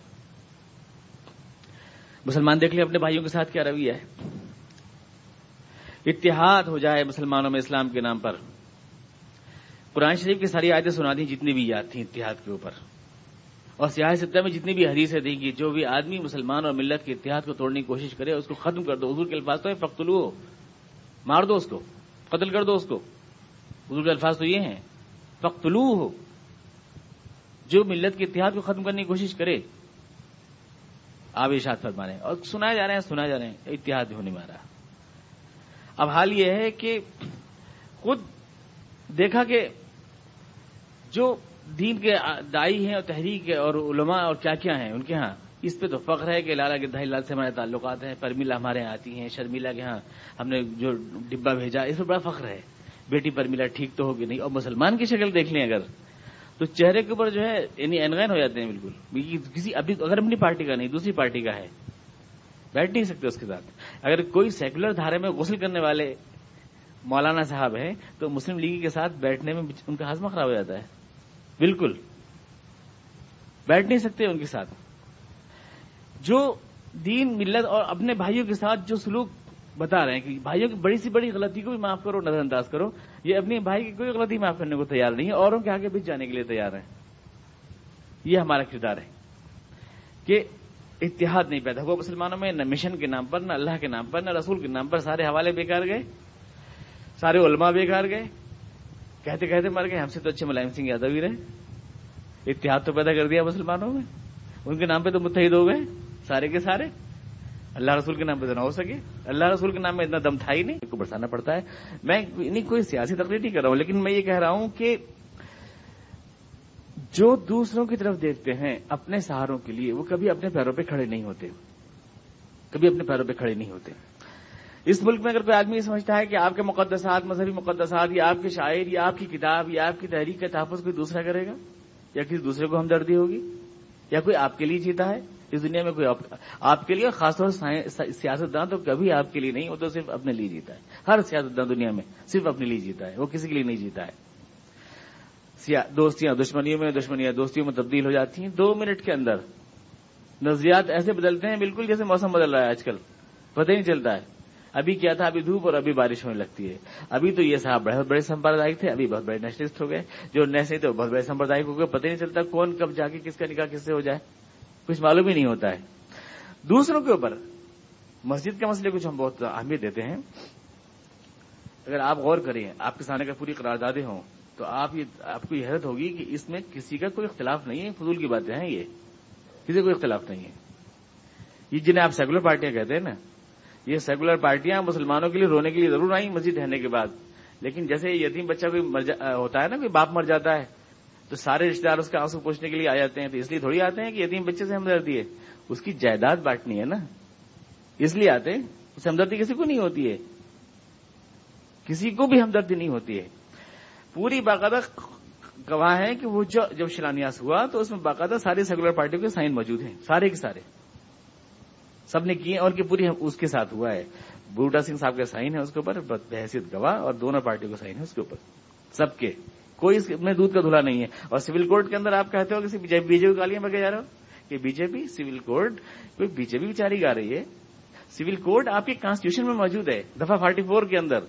مسلمان دیکھ لیں، اپنے بھائیوں کے ساتھ کیا رویہ ہے؟ اتحاد ہو جائے مسلمانوں میں اسلام کے نام پر۔ قرآن شریف کی ساری آیتیں سنا دی جتنی بھی یاد تھیں اتحاد کے اوپر۔ اور سیاح ستہ میں جتنی بھی حدیثیں دیں گی، جو بھی آدمی مسلمان اور ملت کے اتحاد کو توڑنے کی کوشش کرے، اس کو ختم کر دو۔ حضور کے الفاظ تو ہے فختلو ہو مار دو اس کو، قتل کر دو اس کو۔ حضور کے الفاظ تو یہ ہیں فختلو ہو جو ملت کے اتحاد کو ختم کرنے کی کوشش کرے۔ آپ ارشاد فرما رہے ہیں۔ اور سنائے جا رہے ہیں سنا جا رہے ہیں، اتحاد ہونے والا۔ اب حال یہ ہے کہ خود دیکھا کہ جو دین کے دائی ہیں اور تحریک اور علماء اور کیا کیا ہیں ان کے ہاں؟ اس پہ تو فخر ہے کہ لالا گدھائی لال سے ہمارے تعلقات ہیں پرمیلا ہمارے یہاں آتی ہیں شرمیلا کے ہاں ہم نے جو ڈبا بھیجا، اس پہ بڑا فخر ہے۔ بیٹی پرمیلا ٹھیک تو ہوگی نہیں؟ اور مسلمان کی شکل دیکھ لیں اگر۔ تو چہرے کے اوپر جو ہے یعنی انگین ہو جاتے ہیں بالکل۔ کسی ابھی اگر اپنی پارٹی کا نہیں، دوسری پارٹی کا ہے۔ بیٹھ نہیں سکتے اس کے ساتھ۔ اگر کوئی سیکولر دھارے میں غسل کرنے والے مولانا صاحب ہیں، تو مسلم لیگ کے ساتھ بیٹھنے میں ان کا ہاضمہ خراب ہو جاتا ہے۔ بالکل بیٹھ نہیں سکتے ان کے ساتھ۔ جو دین، ملت اور اپنے بھائیوں کے ساتھ جو سلوک بتا رہے ہیں کہ بھائیوں کی بڑی سی بڑی غلطی کو بھی معاف کرو نظر انداز کرو، یہ اپنے بھائی کی کوئی غلطی معاف کرنے کو تیار نہیں ہے، اوروں کے آگے بیچ جانے کے لیے تیار ہیں۔ یہ ہمارا کردار ہے کہ اتحاد نہیں پیدا ہوا مسلمانوں میں، نہ مشن کے نام پر، نہ اللہ کے نام پر، نہ رسول کے نام پر، سارے حوالے بیکار گئے، سارے علماء بیکار گئے۔ کہتے کہتے مر گئے، ہم سے تو اچھے ملائم سنگھ یادو ہی رہے۔ اتحاد تو پیدا کر دیا مسلمانوں میں۔ ان کے نام پہ تو متحد ہو گئے، سارے کے سارے۔ اللہ رسول کے نام پہ تو نہ ہو سکے۔ اللہ رسول کے نام میں اتنا دم تھا ہی نہیں۔ کو برسانا پڑتا ہے۔ میں نہیں کوئی سیاسی تقریر نہیں کر رہا ہوں، لیکن میں یہ کہہ رہا ہوں کہ جو دوسروں کی طرف دیکھتے ہیں اپنے سہاروں کے لیے، وہ کبھی اپنے پیروں پہ کھڑے نہیں ہوتے۔ کبھی اپنے پیروں پہ کھڑے نہیں ہوتے۔ اس ملک میں اگر کوئی آدمی یہ سمجھتا ہے کہ آپ کے مقدسات، مذہبی مقدسات، یا آپ کے شاعر، یا آپ کی کتاب، یا آپ کی تحریک کا تحفظ کوئی دوسرا کرے گا؟ یا کسی دوسرے کو ہمدردی ہوگی؟ یا کوئی آپ کے لیے جیتا ہے؟ اس دنیا میں کوئی آپ کے لیے خاص طور سے سیاست دان تو کبھی آپ کے لیے نہیں، وہ تو صرف اپنے لیے جیتا ہے۔ ہر سیاست دان دنیا میں صرف اپنے لیے جیتا ہے، وہ کسی کے لیے نہیں جیتا ہے۔ دوستیاں، دشمنیوں میں دشمنیاں، دوستیوں میں تبدیل ہو جاتی ہیں۔ دو منٹ کے اندر نظریات ایسے بدلتے ہیں، بالکل جیسے موسم بدل رہا ہے آج کل۔ پتہ ہی نہیں چلتا ہے۔ ابھی کیا تھا؟ ابھی دھوپ اور ابھی بارش ہونے لگتی ہے۔ ابھی تو یہ صاحب بہت بڑے سمپردائک تھے، ابھی بہت بڑے نیشنلسٹ ہو گئے۔ جو نیشنل تھے وہ بہت بڑے سمپردائک ہو گئے، پتہ نہیں چلتا کون کب جا کے کس کا نکاح کس سے ہو جائے۔ کچھ معلوم ہی نہیں ہوتا ہے۔ دوسروں کے اوپر، مسجد کے مسئلے کچھ ہم بہت اہمیت دیتے ہیں۔ اگر آپ غور کریں، آپ کے سامنے کا پوری قراردادیں ہوں، تو آپ یہ، آپ کو یہ حیرت ہوگی کہ اس میں کسی کا کوئی اختلاف نہیں ہے۔ فضول کی باتیں ہیں یہ۔ کسی کا کوئی اختلاف نہیں ہے۔ یہ جنہیں آپ سیکولر پارٹیاں کہتے ہیں نا یہ سیکولر پارٹیاں مسلمانوں کے لیے رونے کے لیے ضرور آئیں مسجد رہنے کے بعد۔ لیکن جیسے یتیم بچہ کوئی ہوتا ہے نا، کوئی باپ مر جاتا ہے، تو سارے رشتے دار اس کا آنسو پوچھنے کے لیے آ جاتے ہیں۔ تو اس لیے تھوڑی آتے ہیں کہ یتیم بچے سے ہمدردی ہے۔ اس کی جائیداد بانٹنی ہے نا۔ اس لیے آتے ہیں، اس ہمدردی کسی کو نہیں ہوتی ہے۔ کسی کو بھی ہمدردی نہیں ہوتی ہے۔ پوری باقاعدہ گواہ ہے کہ وہ جب شلانیاس ہوا تو اس میں باقاعدہ ساری سیکولر پارٹیوں کے سائن موجود ہیں، سارے کے سارے۔ سب نے کیے اور کہ پوری اس کے ساتھ ہوا ہے۔ بوٹا سنگھ صاحب کا سائن ہے اس کے اوپر بحثیت گواہ اور دونوں پارٹیوں کا سائن ہے اس کے اوپر۔ سب کے۔ کوئی اس میں دودھ کا دھلا نہیں ہے۔ اور سول کوڈ کے اندر آپ کہتے ہو کہ بی جے پی گالیاں بگے جا رہے ہو؟ کہ B J P, civil code کوئی بی جے پی بیچاری گا رہی ہے؟ سول کوڈ آپ کے کانسٹیٹیوشن میں موجود ہے، دفعہ فورٹی فور کے اندر۔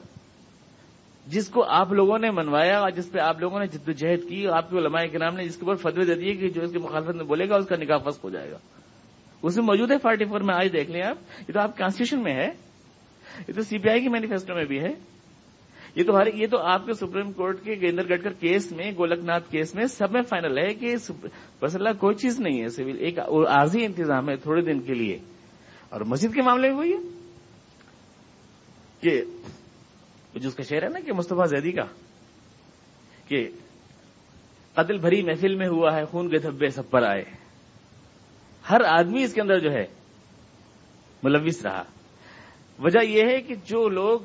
جس کو آپ لوگوں نے منوایا اور جس پہ آپ لوگوں نے جدوجہد کی اور آپ کے علماء کے نام نے جس کے اوپر فتوی دے دیے کہ جو اس کی مخالفت میں بولے گا، اس کا نکاح فسق ہو جائے گا۔ اس میں موجود ہے فورٹی فور میں آج دیکھ لیں آپ، یہ تو آپ کانسٹیٹیوشن میں ہے، یہ تو سی پی آئی کی مینیفیسٹو میں بھی ہے۔ یہ تو یہ تو آپ کے سپریم کورٹ کے گیندر گڈکر کیس میں، گولک ناتھ کیس میں سب میں فائنل ہے کہ بس اللہ کوئی چیز نہیں ہے سول ایک عارضی انتظام ہے تھوڑے دن کے لیے۔ اور مسجد کے معاملے میں وہی ہے کہ جو اس کا شعر ہے نا کہ مصطفیٰ زیدی کا، کہ قتل بھری محفل میں ہوا ہے، خون کے دھبے سب پر آئے۔ ہر آدمی اس کے اندر جو ہے ملوث رہا۔ وجہ یہ ہے کہ جو لوگ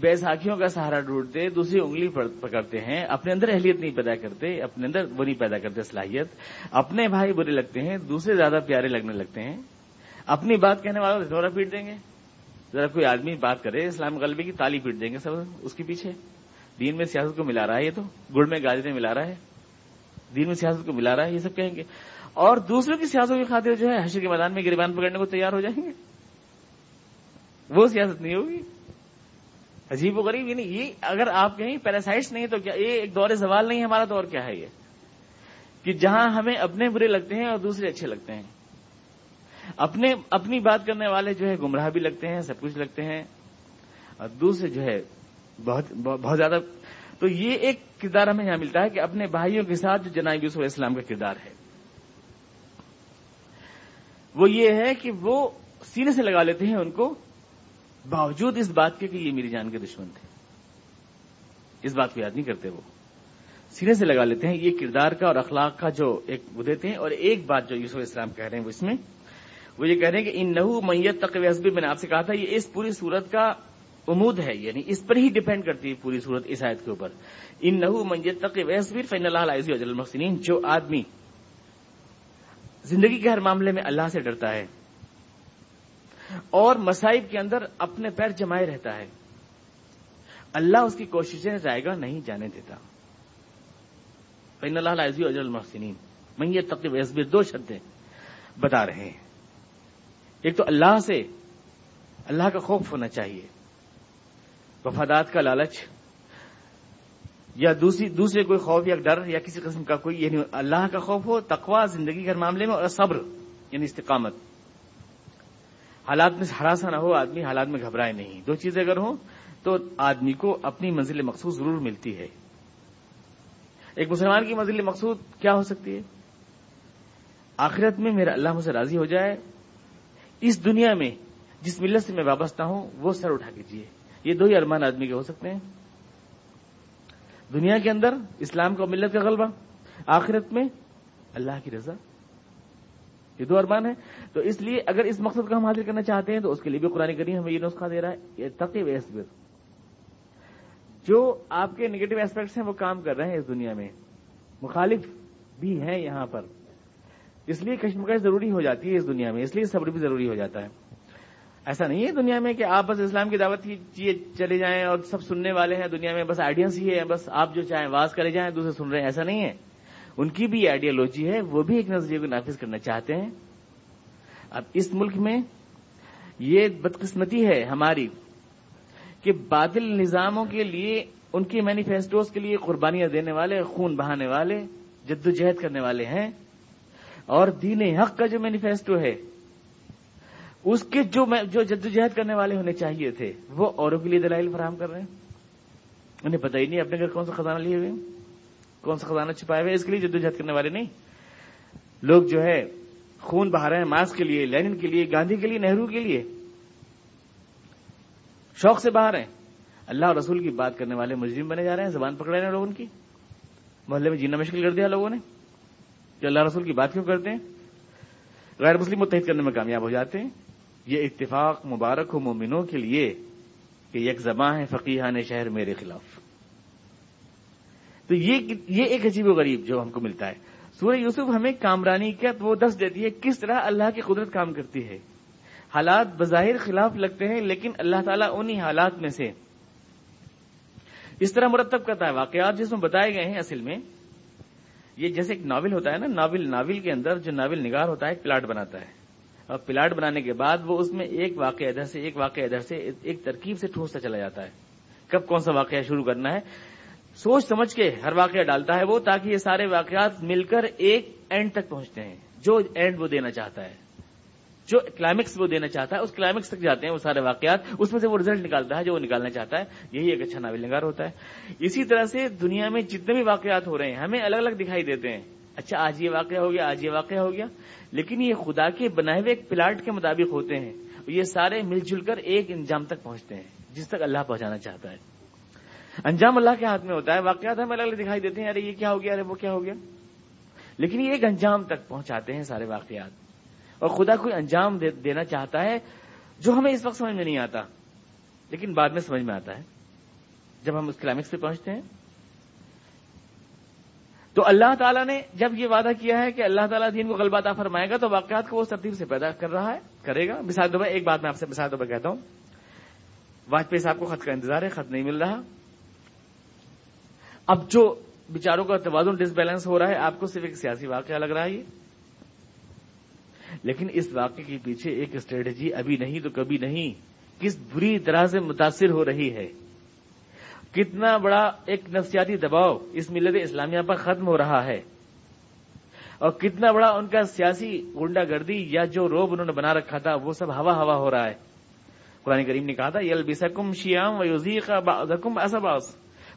بے ساکھیوں کا سہارا ڈھونڈتے، دوسری انگلی پکڑتے ہیں، اپنے اندر اہلیت نہیں پیدا کرتے، اپنے اندر وہ نہیں پیدا کرتے، صلاحیت۔ اپنے بھائی برے لگتے ہیں، دوسرے زیادہ پیارے لگنے لگتے ہیں۔ اپنی بات کہنے والوں دورہ پیٹ دیں گے۔ ذرا کوئی آدمی بات کرے، اسلام غلبی کی تالی پیٹ دیں گے سب، اس کے پیچھے۔ دین میں سیاست کو ملا رہا ہے یہ تو، گڑ میں گاجریں ملا رہا ہے۔ دین میں سیاست کو ملا رہا ہے، یہ سب کہیں گے۔ اور دوسروں کی سیاستوں کی خاطر جو ہے حشر کے میدان میں گریبان پکڑنے کو تیار ہو جائیں گے۔ وہ سیاست نہیں ہوگی۔ عجیب و غریب یعنی یہ اگر آپ کہیں پیراسائٹس نہیں تو کیا یہ ایک دور سوال نہیں ہمارا دور کیا ہے یہ؟ کہ جہاں ہمیں اپنے برے لگتے ہیں اور دوسرے اچھے لگتے ہیں۔ اپنے، اپنی بات کرنے والے جو ہے گمراہ بھی لگتے ہیں، سب کچھ لگتے ہیں۔ اور دوسرے جو ہے بہت بہت زیادہ۔ تو یہ ایک کردار ہمیں یہاں ملتا ہے کہ اپنے بھائیوں کے ساتھ جو جناب یوسف علیہ السلام کا کردار ہے۔ وہ یہ ہے کہ وہ سینے سے لگا لیتے ہیں ان کو، باوجود اس بات کے کہ یہ میری جان کے دشمن تھے۔ اس بات کو یاد نہیں کرتے وہ۔ سینے سے لگا لیتے ہیں، یہ کردار کا اور اخلاق کا جو ایک وہ دیتے ہیں، اور ایک بات جو یوسف اسلام کہہ رہے ہیں وہ اس میں، وہ یہ کہہ رہے ہیں کہ ان نحو میت تقوی حسبی میں نے آپ سے کہا تھا، یہ اس پوری صورت کا امود ہے یعنی اس پر ہی ڈپینڈ کرتی ہے پوری صورت اس آیت کے اوپر۔ ان نحو میت تقوی حسبیر فین اللہ علیہ المحسنین، جو آدمی زندگی کے ہر معاملے میں اللہ سے ڈرتا ہے اور مسائب کے اندر اپنے پیر جمائے رہتا ہے۔ اللہ اس کی کوششیں جائے گا نہیں جانے دیتا۔ اللہ عزی اجر المحسنین میں یہ تقریب دو شرطیں بتا رہے ہیں۔ ایک تو اللہ سے، اللہ کا خوف ہونا چاہیے۔ وفادات کا لالچ۔ یا دوسری دوسرے کوئی خوف یا ڈر یا کسی قسم کا کوئی یعنی اللہ کا خوف ہو تقوا زندگی کے معاملے میں، اور صبر یعنی استقامت۔ حالات میں ہراساں نہ ہو، آدمی حالات میں گھبرائے نہیں۔ دو چیزیں اگر ہوں تو آدمی کو اپنی منزل مقصود ضرور ملتی ہے۔ ایک مسلمان کی منزل مقصود کیا ہو سکتی ہے؟ آخرت میں میرا اللہ مجھ سے راضی ہو جائے۔ اس دنیا میں جس ملت سے میں وابستہ ہوں، وہ سر اٹھا کیجیے یہ دو ہی ارمان آدمی کے ہو سکتے ہیں۔ دنیا کے اندر اسلام کا ملت کا غلبہ، آخرت میں اللہ کی رضا۔ یہ دو ارمان ہے تو اس لیے اگر اس مقصد کو ہم حاصل کرنا چاہتے ہیں تو اس کے لیے بھی قرآن کریم ہمیں یہ نسخہ دے رہا ہے، یہ تقیب ایسبر جو آپ کے نگیٹو ایسپیکٹس ہیں وہ کام کر رہے ہیں اس دنیا میں۔ مخالف بھی ہیں یہاں پر۔ اس لیے کشمکش ضروری ہو جاتی ہے اس دنیا میں، اس لیے صبر بھی ضروری ہو جاتا ہے۔ ایسا نہیں ہے دنیا میں کہ آپ بس اسلام کی دعوت کی چلے جائیں اور سب سننے والے ہیں، دنیا میں بس آئیڈینس ہی ہے بس آپ جو چاہیں واز کرے جائیں، دوسرے سن رہے ہیں، ایسا نہیں ہے۔ ان کی بھی آئیڈیالوجی ہے، وہ بھی ایک نظریے کو نافذ کرنا چاہتے ہیں۔ اب اس ملک میں یہ بدقسمتی ہے ہماری کہ بادل نظاموں کے لیے، ان کی مینیفیسٹوز کے لیے قربانیاں دینے والے، خون بہانے والے، جدوجہد کرنے والے ہیں۔ اور دین حق کا جو مینیفیسٹو ہے اس کے جو جو جدوجہد کرنے والے ہونے چاہیے تھے، وہ اوروں کے لیے دلائل فراہم کر رہے ہیں؟ انہیں پتہ ہی نہیں اپنے گھر کون سا خزانہ لیے ہوئے کون سا خزانہ چھپائے ہوئے اس کے لیے جدوجہد کرنے والے نہیں۔ لوگ جو ہے، خون بہا رہے ہیں ماس کے لیے، لینن کے لیے، گاندھی کے لیے، نہرو کے لیے۔ شوق سے باہر ہیں۔ اللہ اور رسول کی بات کرنے والے مجرم بنے جا رہے ہیں، زبان پکڑ رہے ہیں لوگوں کی۔ محلے میں جینا مشکل کر دیا لوگوں نے۔ کہ اللہ رسول کی بات کیوں کرتے ہیں؟ غیر مسلم متحد کرنے میں کامیاب ہو جاتے ہیں۔ یہ اتفاق مبارک ہو مومنوں کے لیے کہ یک زباں ہے فقیحان شہر میرے خلاف۔ تو یہ ایک عجیب و غریب جو ہم کو ملتا ہے۔ سورہ یوسف ہمیں کامرانی کا وہ دس دیتی ہے کس طرح اللہ کی قدرت کام کرتی ہے۔ حالات بظاہر خلاف لگتے ہیں، لیکن اللہ تعالیٰ انہی حالات میں سے اس طرح مرتب کرتا ہے۔ واقعات جس میں بتائے گئے ہیں اصل میں، یہ جیسے ایک ناول ہوتا ہے نا، ناول ناول کے اندر جو ناول نگار ہوتا ہے، ایک پلاٹ بناتا ہے۔ اور پلاٹ بنانے کے بعد وہ اس میں ایک واقعہ ادھر سے، ایک واقعہ ادھر سے، ایک ترکیب سے ٹھوستا چلا جاتا ہے۔ کب کون سا واقعہ شروع کرنا ہے؟ سوچ سمجھ کے ہر واقعہ ڈالتا ہے وہ تاکہ یہ سارے واقعات مل کر ایک اینڈ تک پہنچتے ہیں۔ جو اینڈ وہ دینا چاہتا ہے۔ جو کلائمیکس وہ دینا چاہتا ہے، اس کلائمیکس تک جاتے ہیں وہ سارے واقعات۔ اس میں سے وہ رزلٹ نکالتا ہے جو وہ نکالنا چاہتا ہے۔ یہی ایک اچھا ناول نگار ہوتا ہے۔ اسی طرح سے دنیا میں جتنے بھی واقعات ہو رہے ہیں، ہمیں الگ الگ دکھائی دیتے ہیں۔ اچھا آج یہ واقعہ ہو گیا، آج یہ واقعہ ہو گیا۔ لیکن یہ خدا کے بنائے ہوئے ایک پلاٹ کے مطابق ہوتے ہیں۔ یہ سارے مل جل کر ایک انجام تک پہنچتے ہیں، جس تک اللہ پہنچانا چاہتا ہے۔ انجام اللہ کے ہاتھ میں ہوتا ہے، واقعات ہمیں الگ الگ دکھائی دیتے ہیں، ارے، یہ کیا ہو گیا، ارے، وہ کیا ہو گیا۔ لیکن یہ ایک انجام تک پہنچاتے ہیں سارے واقعات۔ اور خدا کوئی انجام دینا چاہتا ہے جو ہمیں اس وقت سمجھ میں نہیں آتا، لیکن بعد میں سمجھ میں آتا ہے۔ جب ہم اس کلائمیکس پہ پہنچتے ہیں تو اللہ تعالیٰ نے جب یہ وعدہ کیا ہے کہ اللہ تعالیٰ دین کو غلبہ فرمائے گا تو واقعات کو وہ ترتیب سے پیدا کر رہا ہے، کرے گا۔ مثال دو ایک بات میں آپ سے مثال دو کہتا ہوں۔ واجپئی صاحب کو خط کا انتظار ہے، خط نہیں مل رہا۔ اب جو بچاروں کا توازن ڈس بیلنس ہو رہا ہے، آپ کو صرف ایک سیاسی واقعہ لگ رہا ہے یہ۔ لیکن اس واقعے کے پیچھے ایک اسٹریٹجی ابھی نہیں تو کبھی نہیں۔ کس بری طرح سے متاثر ہو رہی ہے؟ کتنا بڑا ایک نفسیاتی دباؤ اس ملت اسلامیہ پر ختم ہو رہا ہے اور کتنا بڑا ان کا سیاسی گنڈا گردی یا جو روب انہوں نے بنا رکھا تھا، وہ سب ہوا ہوا ہو رہا ہے۔ قرآن کریم نے کہا تھا یل بسکم شیام و یوزیق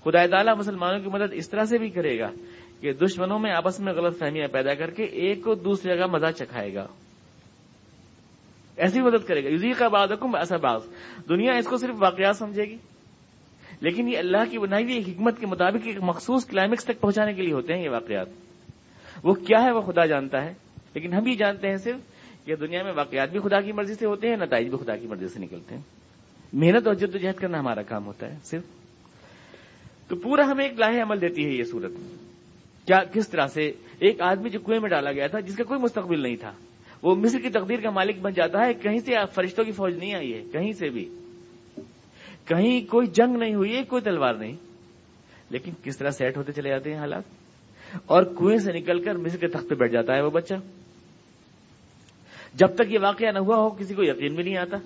خدا تعالیٰ مسلمانوں کی مدد اس طرح سے بھی کرے گا کہ دشمنوں میں آپس میں غلط فہمیاں پیدا کر کے ایک کو دوسرے کا مزہ چکھائے گا۔ ایسی مدد کرے گا۔ یوزی کا باد دنیا اس کو صرف واقعات سمجھے گی؟ لیکن یہ اللہ کی بنائی ہوئی حکمت کے مطابق ایک مخصوص کلائمیکس تک پہنچانے کے لیے ہوتے ہیں یہ واقعات۔ وہ کیا ہے وہ خدا جانتا ہے۔ لیکن ہم بھی جانتے ہیں صرف کہ دنیا میں واقعات بھی خدا کی مرضی سے ہوتے ہیں، نتائج بھی خدا کی مرضی سے نکلتے ہیں۔ محنت اور جد و جہد کرنا ہمارا کام ہوتا ہے، صرف۔ تو پورا ہمیں ایک لاہ عمل دیتی ہے یہ صورت۔ کیا کس طرح سے ایک آدمی جو کنویں میں ڈالا گیا تھا، جس کا کوئی مستقبل نہیں تھا، وہ مصر کی تقدیر کا مالک بن جاتا ہے، کہیں سے؟ فرشتوں کی فوج نہیں آئی ہے، کہیں سے بھی۔ کہیں کوئی جنگ نہیں ہوئی ہے کوئی تلوار نہیں۔ لیکن کس طرح سیٹ ہوتے چلے جاتے ہیں حالات؟ اور کنویں سے نکل کر مصر کے تخت پہ بیٹھ جاتا ہے وہ بچہ۔ جب تک یہ واقعہ نہ ہوا ہو، کسی کو یقین بھی نہیں آتا۔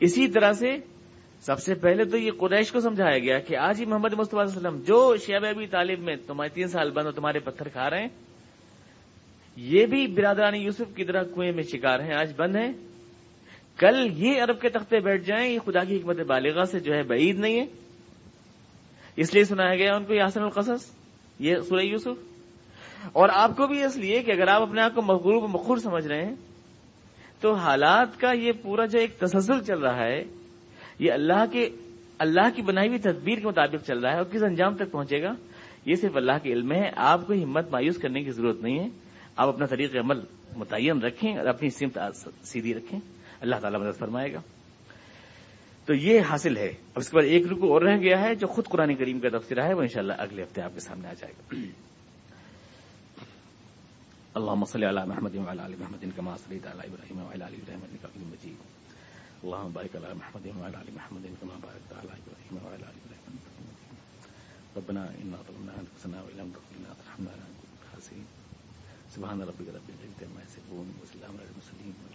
اسی طرح سے سب سے پہلے تو یہ قریش کو سمجھایا گیا کہ آج ہی محمد مصطفیٰ علیہ وسلم جو شیب ابی طالب میں تمہارے تین سال بند ہو تمہارے پتھر کھا رہے ہیں، یہ بھی برادرانی یوسف کی طرح کنویں میں شکار ہیں۔ آج بند ہیں۔ کل یہ عرب کے تختے بیٹھ جائیں، یہ خدا کی حکمت بالغ سے جو ہے بعید نہیں ہے۔ اس لیے سنایا گیا ان کو یہ آسن القصص، یہ سورہ یوسف۔ اور آپ کو بھی اس لیے کہ اگر آپ اپنے آپ کو مغروب مخور سمجھ رہے ہیں، تو حالات کا یہ پورا جو ایک تسلسل چل رہا ہے، یہ اللہ کے، اللہ کی بنائی ہوئی تدبیر کے مطابق چل رہا ہے اور کس انجام تک پہنچے گا، یہ صرف اللہ کے علم ہے۔ آپ کو ہمت مایوس کرنے کی ضرورت نہیں ہے۔ آپ اپنا طریق عمل متعین رکھیں اور اپنی سمت سیدھی رکھیں۔ اللہ تعالیٰ مدد فرمائے گا۔ تو یہ حاصل ہے۔ اب اس کے بعد ایک رکو اور رہ گیا ہے جو خود قرآن کریم کا تفصیلہ ہے، وہ انشاءاللہ اگلے ہفتے آپ کے سامنے آ جائے گا۔ اللهم صل على محمد وعلى ال محمد كما صليت على ابراهيم وعلى ال ابراهيم انك حميد مجيد اللهم بارك على محمد وعلى ال محمد كما باركت على ابراهيم وعلى ال ابراهيم انك حميد مجيد ربنا اننا ظلمنا انفسنا وان لم تغفر لنا وترحمنا لنكن من الخاسرين سبحان ربك رب العزه عما يصفون وسلام على المرسلين